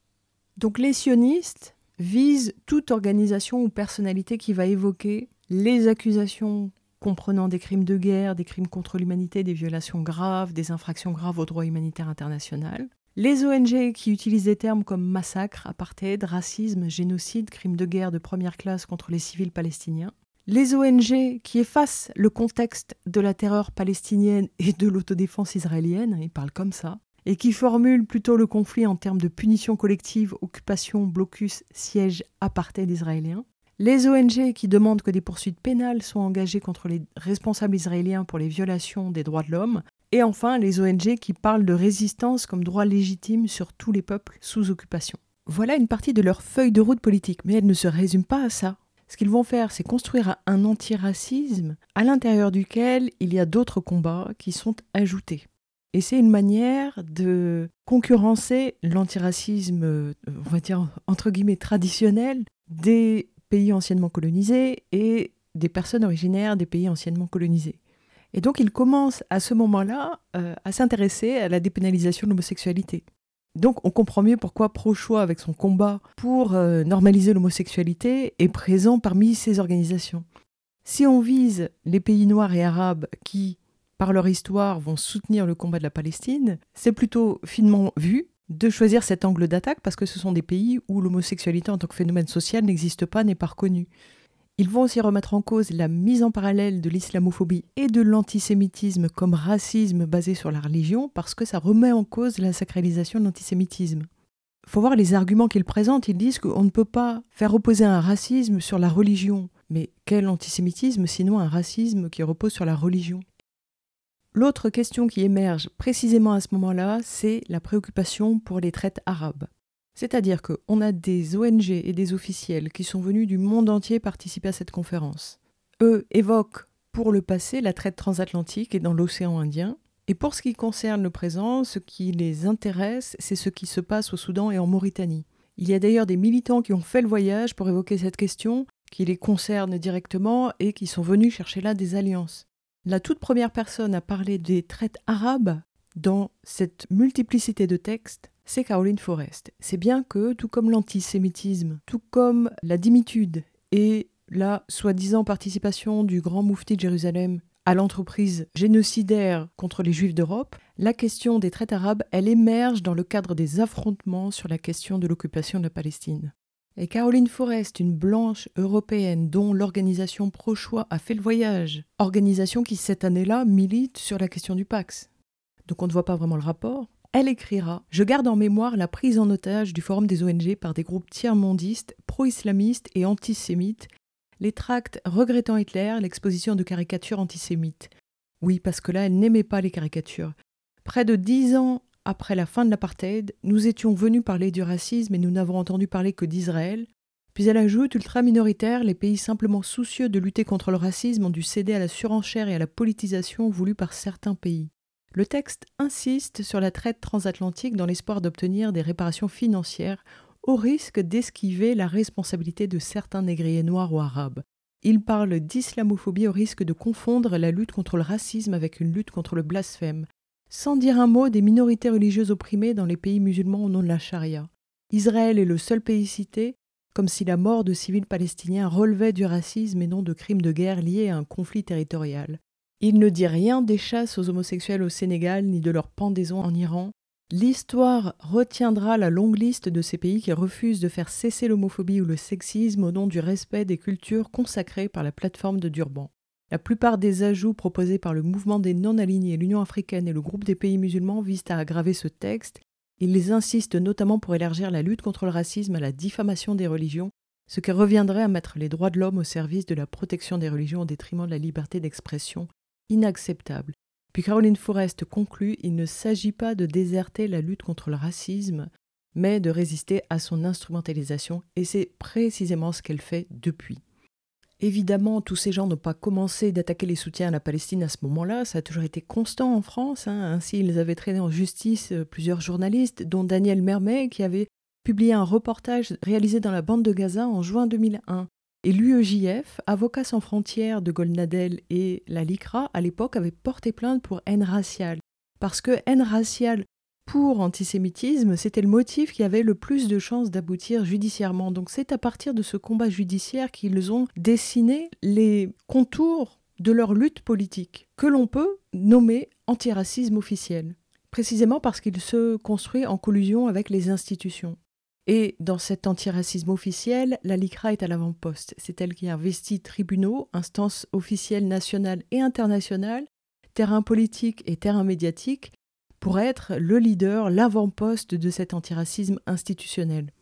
Donc les sionistes visent toute organisation ou personnalité qui va évoquer les accusations comprenant des crimes de guerre, des crimes contre l'humanité, des violations graves, des infractions graves au droit humanitaire international. Les ONG qui utilisent des termes comme massacre, apartheid, racisme, génocide, crimes de guerre de première classe contre les civils palestiniens les ONG qui effacent le contexte de la terreur palestinienne et de l'autodéfense israélienne, ils parlent comme ça, et qui formulent plutôt le conflit en termes de punition collective, occupation, blocus, siège, apartheid israélien. Les ONG qui demandent que des poursuites pénales soient engagées contre les responsables israéliens pour les violations des droits de l'homme. Et enfin, les ONG qui parlent de résistance comme droit légitime sur tous les peuples sous occupation. Voilà une partie de leur feuille de route politique, mais elle ne se résume pas à ça. Ce qu'ils vont faire, c'est construire un antiracisme à l'intérieur duquel il y a d'autres combats qui sont ajoutés. Et c'est une manière de concurrencer l'antiracisme, on va dire entre guillemets traditionnel, des pays anciennement colonisés et des personnes originaires des pays anciennement colonisés. Et donc ils commencent à ce moment-là euh, à s'intéresser à la dépénalisation de l'homosexualité. Donc on comprend mieux pourquoi Pro-Choix, avec son combat pour euh, normaliser l'homosexualité, est présent parmi ces organisations. Si on vise les pays noirs et arabes qui, par leur histoire, vont soutenir le combat de la Palestine, c'est plutôt finement vu de choisir cet angle d'attaque parce que ce sont des pays où l'homosexualité en tant que phénomène social n'existe pas, n'est pas reconnue. Ils vont aussi remettre en cause la mise en parallèle de l'islamophobie et de l'antisémitisme comme racisme basé sur la religion parce que ça remet en cause la sacralisation de l'antisémitisme. Il faut voir les arguments qu'ils présentent. Ils disent qu'on ne peut pas faire opposer un racisme sur la religion. Mais quel antisémitisme sinon un racisme qui repose sur la religion? L'autre question qui émerge précisément à ce moment-là, c'est la préoccupation pour les traites arabes. C'est-à-dire qu'on a des ONG et des officiels qui sont venus du monde entier participer à cette conférence. Eux évoquent pour le passé la traite transatlantique et dans l'océan Indien. Et pour ce qui concerne le présent, ce qui les intéresse, c'est ce qui se passe au Soudan et en Mauritanie. Il y a d'ailleurs des militants qui ont fait le voyage pour évoquer cette question, qui les concerne directement et qui sont venus chercher là des alliances. La toute première personne à parler des traites arabes dans cette multiplicité de textes, c'est Caroline Forrest. C'est bien que, tout comme l'antisémitisme, tout comme la dimitude et la soi-disant participation du grand moufti de Jérusalem à l'entreprise génocidaire contre les juifs d'Europe, la question des traites arabes, elle émerge dans le cadre des affrontements sur la question de l'occupation de la Palestine. Et Caroline Forrest, une blanche européenne dont l'organisation Pro-Choix a fait le voyage, organisation qui cette année-là milite sur la question du Pax. Donc on ne voit pas vraiment le rapport. Elle écrira Je garde en mémoire la prise en otage du Forum des ONG par des groupes tiers-mondistes, pro-islamistes et antisémites les tracts regrettant Hitler, l'exposition de caricatures antisémites. Oui, parce que là, elle n'aimait pas les caricatures. Près de dix ans après la fin de l'apartheid, nous étions venus parler du racisme et nous n'avons entendu parler que d'Israël. Puis elle ajoute ultra minoritaire, les pays simplement soucieux de lutter contre le racisme ont dû céder à la surenchère et à la politisation voulue par certains pays. Le texte insiste sur la traite transatlantique dans l'espoir d'obtenir des réparations financières au risque d'esquiver la responsabilité de certains négriers noirs ou arabes. Il parle d'islamophobie au risque de confondre la lutte contre le racisme avec une lutte contre le blasphème, sans dire un mot des minorités religieuses opprimées dans les pays musulmans au nom de la charia. Israël est le seul pays cité, comme si la mort de civils palestiniens relevait du racisme et non de crimes de guerre liés à un conflit territorial. Il ne dit rien des chasses aux homosexuels au Sénégal ni de leur pendaison en Iran, L'histoire retiendra la longue liste de ces pays qui refusent de faire cesser l'homophobie ou le sexisme au nom du respect des cultures consacrées par la plateforme de Durban. La plupart des ajouts proposés par le mouvement des non-alignés, l'Union africaine et le groupe des pays musulmans visent à aggraver ce texte. Ils insistent notamment pour élargir la lutte contre le racisme à la diffamation des religions, ce qui reviendrait à mettre les droits de l'homme au service de la protection des religions au détriment de la liberté d'expression. Inacceptable. Puis Caroline Forrest conclut Il ne s'agit pas de déserter la lutte contre le racisme, mais de résister à son instrumentalisation, et c'est précisément ce qu'elle fait depuis. Évidemment, tous ces gens n'ont pas commencé d'attaquer les soutiens à la Palestine à ce moment-là, ça a toujours été constant en France. Hein. Ainsi, ils avaient traîné en justice euh, plusieurs journalistes, dont Daniel Mermet, qui avait publié un reportage réalisé dans la bande de Gaza en juin 2001. Et l'UEJF, Avocats sans frontières de Golnadel et la LICRA, à l'époque, avaient porté plainte pour haine raciale. Parce que haine raciale pour antisémitisme, c'était le motif qui avait le plus de chances d'aboutir judiciairement. Donc c'est à partir de ce combat judiciaire qu'ils ont dessiné les contours de leur lutte politique, que l'on peut nommer antiracisme officiel, précisément parce qu'il se construit en collusion avec les institutions. Et dans cet antiracisme officiel, la LICRA est à l'avant-poste. C'est elle qui a investi tribunaux, instances officielles nationales et internationales, terrain politique et terrain médiatique, pour être le leader, l'avant-poste de cet antiracisme institutionnel.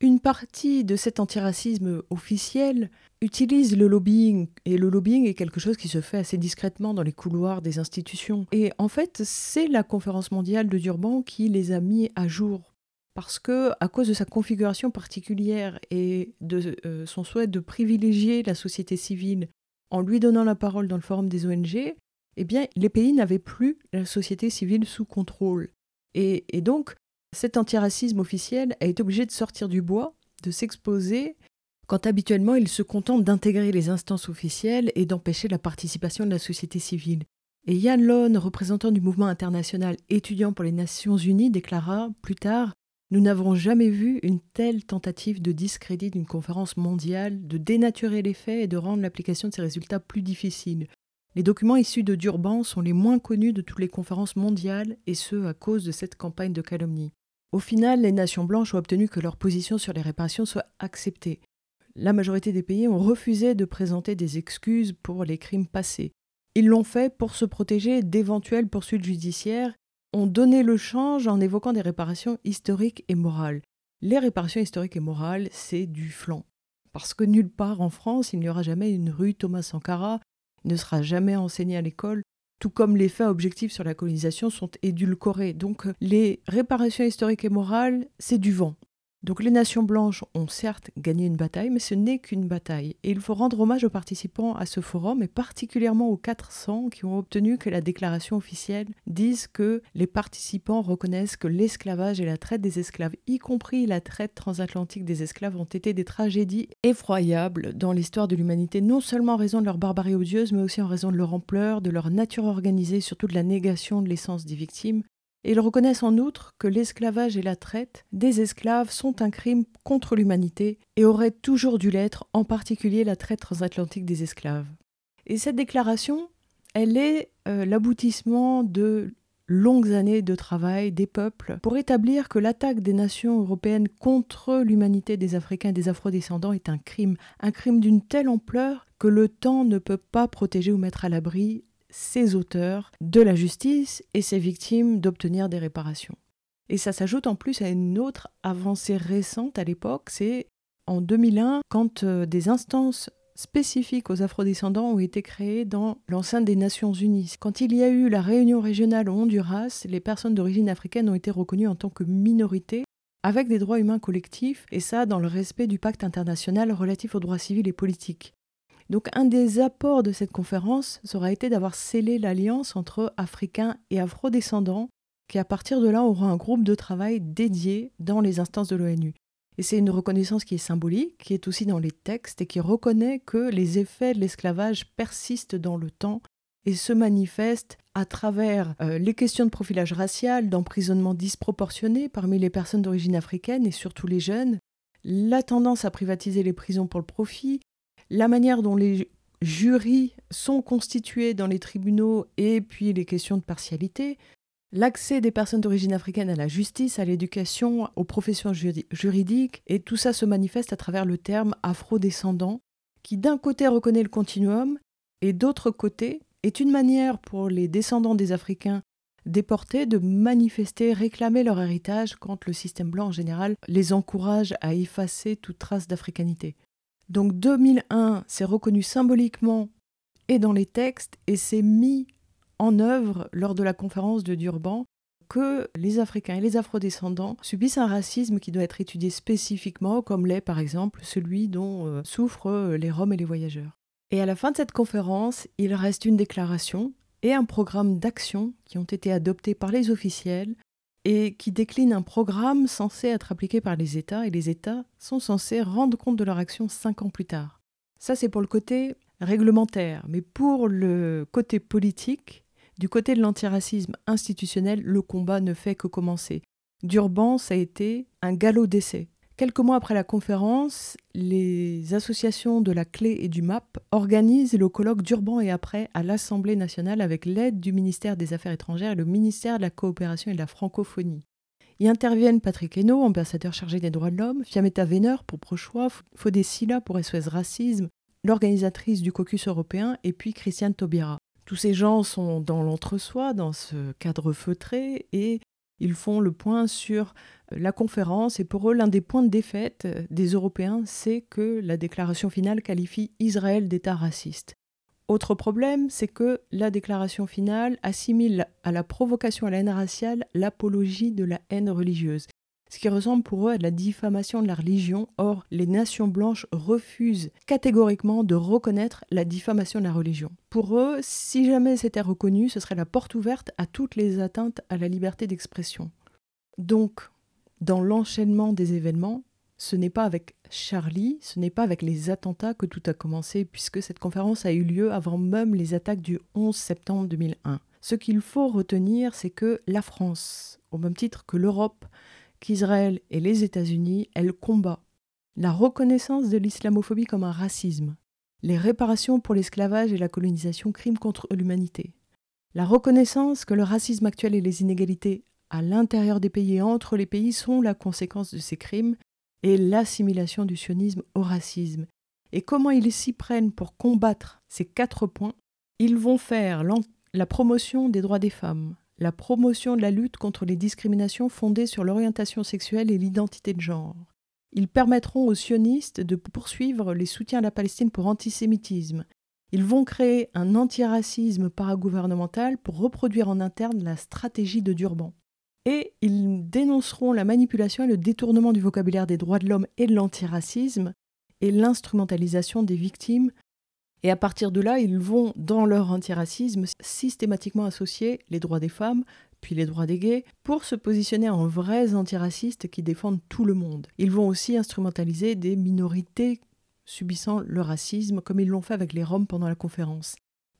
Une partie de cet antiracisme officiel utilise le lobbying, et le lobbying est quelque chose qui se fait assez discrètement dans les couloirs des institutions. Et en fait, c'est la conférence mondiale de Durban qui les a mis à jour parce que, à cause de sa configuration particulière et de euh, son souhait de privilégier la société civile en lui donnant la parole dans le forum des ONG, eh les pays n'avaient plus la société civile sous contrôle. Et, donc, cet antiracisme officiel a été obligé de sortir du bois, de s'exposer, quand habituellement il se contente d'intégrer les instances officielles et d'empêcher la participation de la société civile. Et Yann Lone, représentant du mouvement international étudiant pour les Nations Unies, déclara plus tard nous n'avons jamais vu une telle tentative de discrédit d'une conférence mondiale, de dénaturer les faits et de rendre l'application de ces résultats plus difficile. Les documents issus de Durban sont les moins connus de toutes les conférences mondiales, et ce à cause de cette campagne de calomnie. Au final, les nations blanches ont obtenu que leur position sur les réparations soit acceptée. La majorité des pays ont refusé de présenter des excuses pour les crimes passés. Ils l'ont fait pour se protéger d'éventuelles poursuites judiciaires ont donné le change en évoquant des réparations historiques et morales. Les réparations historiques et morales, c'est du flanc. Parce que nulle part en France, il n'y aura jamais une rue Thomas Sankara, ne sera jamais enseigné à l'école, tout comme les faits objectifs sur la colonisation sont édulcorés. Donc les réparations historiques et morales, c'est du vent. Donc les nations blanches ont certes gagné une bataille, mais ce n'est qu'une bataille. Et il faut rendre hommage aux participants à ce forum, et particulièrement aux 400 qui ont obtenu que la déclaration officielle dise que les participants reconnaissent que l'esclavage et la traite des esclaves, y compris la traite transatlantique des esclaves, ont été des tragédies effroyables dans l'histoire de l'humanité, non seulement en raison de leur barbarie odieuse, mais aussi en raison de leur ampleur, de leur nature organisée, surtout de la négation de l'essence des victimes, ils reconnaissent en outre que l'esclavage et la traite des esclaves sont un crime contre l'humanité et auraient toujours dû l'être, en particulier la traite transatlantique des esclaves. Et cette déclaration, elle est euh, l'aboutissement de longues années de travail des peuples pour établir que l'attaque des nations européennes contre l'humanité des Africains et des Afrodescendants est un crime, un crime d'une telle ampleur que le temps ne peut pas protéger ou mettre à l'abri ses auteurs de la justice et ses victimes d'obtenir des réparations. Et ça s'ajoute en plus à une autre avancée récente à l'époque, c'est en 2001 quand euh, des instances spécifiques aux afrodescendants ont été créées dans l'enceinte des Nations Unies. Quand il y a eu la réunion régionale au Honduras, les personnes d'origine africaine ont été reconnues en tant que minorité avec des droits humains collectifs, et ça dans le respect du pacte international relatif aux droits civils et politiques. Donc un des apports de cette conférence sera été d'avoir scellé l'alliance entre Africains et Afro-descendants, qui à partir de là aura un groupe de travail dédié dans les instances de l'ONU. Et c'est une reconnaissance qui est symbolique, qui est aussi dans les textes et qui reconnaît que les effets de l'esclavage persistent dans le temps et se manifestent à travers euh, les questions de profilage racial, d'emprisonnement disproportionné parmi les personnes d'origine africaine et surtout les jeunes, la tendance à privatiser les prisons pour le profit, la manière dont les jurys sont constitués dans les tribunaux et puis les questions de partialité, l'accès des personnes d'origine africaine à la justice, à l'éducation, aux professions juridiques, et tout ça se manifeste à travers le terme afro-descendant, qui d'un côté reconnaît le continuum, et d'autre côté est une manière pour les descendants des Africains déportés de manifester, réclamer leur héritage quand le système blanc en général les encourage à effacer toute trace d'africanité. Donc 2001, c'est reconnu symboliquement et dans les textes et c'est mis en œuvre lors de la conférence de Durban que les Africains et les Afrodescendants subissent un racisme qui doit être étudié spécifiquement, comme l'est par exemple celui dont euh, souffrent euh, les Roms et les voyageurs. Et à la fin de cette conférence, il reste une déclaration et un programme d'action qui ont été adoptés par les officiels et qui décline un programme censé être appliqué par les États, et les États sont censés rendre compte de leur action cinq ans plus tard. Ça, c'est pour le côté réglementaire, mais pour le côté politique, du côté de l'antiracisme institutionnel, le combat ne fait que commencer. Durban, ça a été un galop d'essai. Quelques mois après la conférence, les associations de la Clé et du MAP organisent le colloque d'Urban et après à l'Assemblée nationale avec l'aide du ministère des Affaires étrangères et le ministère de la Coopération et de la Francophonie. Y interviennent Patrick Hainaut, ambassadeur chargé des droits de l'homme, Fiametta Veneur pour Prochois, Fodé Silla pour SOS Racisme, l'organisatrice du caucus européen et puis Christiane Taubira. Tous ces gens sont dans l'entre-soi, dans ce cadre feutré, et ils font le point sur la conférence. Et pour eux, l'un des points de défaite euh, des Européens, c'est que la déclaration finale qualifie Israël d'État raciste. Autre problème, c'est que la déclaration finale assimile à la provocation à la haine raciale l'apologie de la haine religieuse ce qui ressemble pour eux à de la diffamation de la religion. Or, les nations blanches refusent catégoriquement de reconnaître la diffamation de la religion. Pour eux, si jamais c'était reconnu, ce serait la porte ouverte à toutes les atteintes à la liberté d'expression. Donc, dans l'enchaînement des événements, ce n'est pas avec Charlie, ce n'est pas avec les attentats que tout a commencé, puisque cette conférence a eu lieu avant même les attaques du 11 septembre 2001. Ce qu'il faut retenir, c'est que la France, au même titre que l'Europe, qu'Israël et les États-Unis, elles combattent la reconnaissance de l'islamophobie comme un racisme, les réparations pour l'esclavage et la colonisation crimes contre l'humanité, la reconnaissance que le racisme actuel et les inégalités à l'intérieur des pays et entre les pays sont la conséquence de ces crimes, et l'assimilation du sionisme au racisme. Et comment ils s'y prennent pour combattre ces quatre points? Ils vont faire la promotion des droits des femmes, la promotion de la lutte contre les discriminations fondées sur l'orientation sexuelle et l'identité de genre. Ils permettront aux sionistes de poursuivre les soutiens à la Palestine pour antisémitisme. Ils vont créer un antiracisme paragouvernemental pour reproduire en interne la stratégie de Durban. et ils dénonceront la manipulation et le détournement du vocabulaire des droits de l'homme et de l'antiracisme et l'instrumentalisation des victimes. Et à partir de là, ils vont, dans leur antiracisme, systématiquement associer les droits des femmes, puis les droits des gays, pour se positionner en vrais antiracistes qui défendent tout le monde. Ils vont aussi instrumentaliser des minorités subissant le racisme, comme ils l'ont fait avec les Roms pendant la conférence.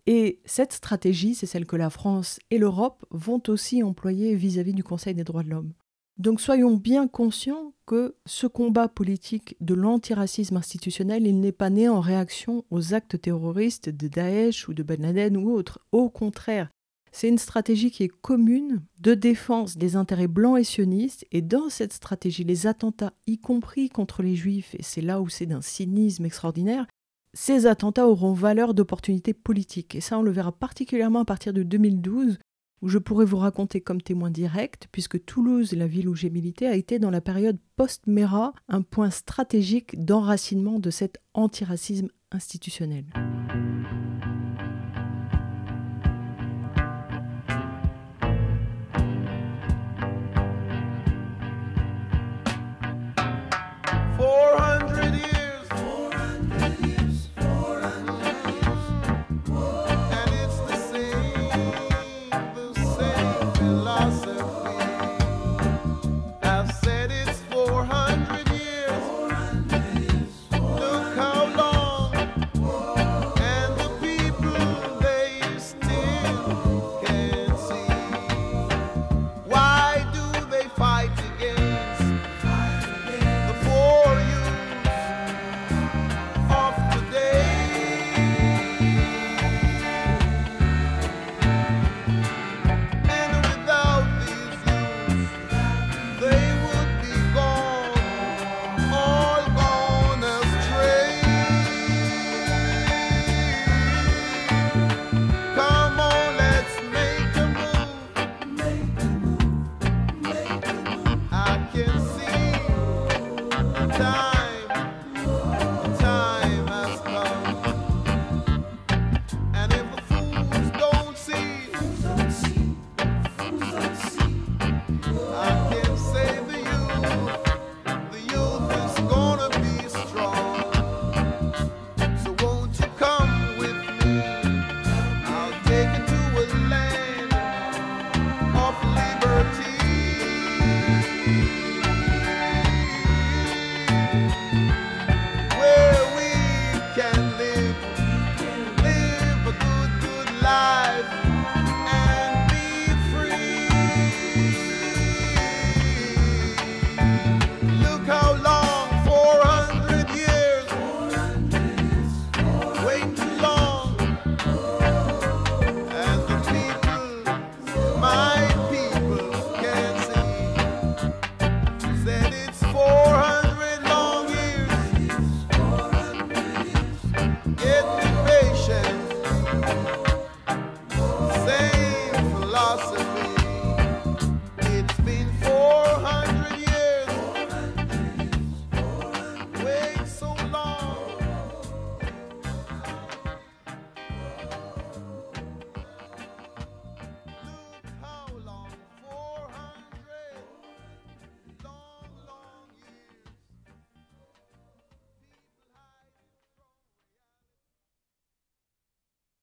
Et cette stratégie, c'est celle que la France et l'Europe vont aussi employer vis-à-vis du Conseil des droits de l'homme. Donc soyons bien conscients que ce combat politique de l'antiracisme institutionnel, il n'est pas né en réaction aux actes terroristes de Daesh ou de Ben Laden ou autres. Au contraire, c'est une stratégie qui est commune de défense des intérêts blancs et sionistes, et dans cette stratégie, les attentats, y compris contre les juifs, et c'est là où c'est d'un cynisme extraordinaire, ces attentats auront valeur d'opportunité politique. Et ça, on le verra particulièrement à partir de 2012, je pourrais vous raconter comme témoin direct, puisque Toulouse, la ville où j'ai milité, a été dans la période post-MERA un point stratégique d'enracinement de cet antiracisme institutionnel.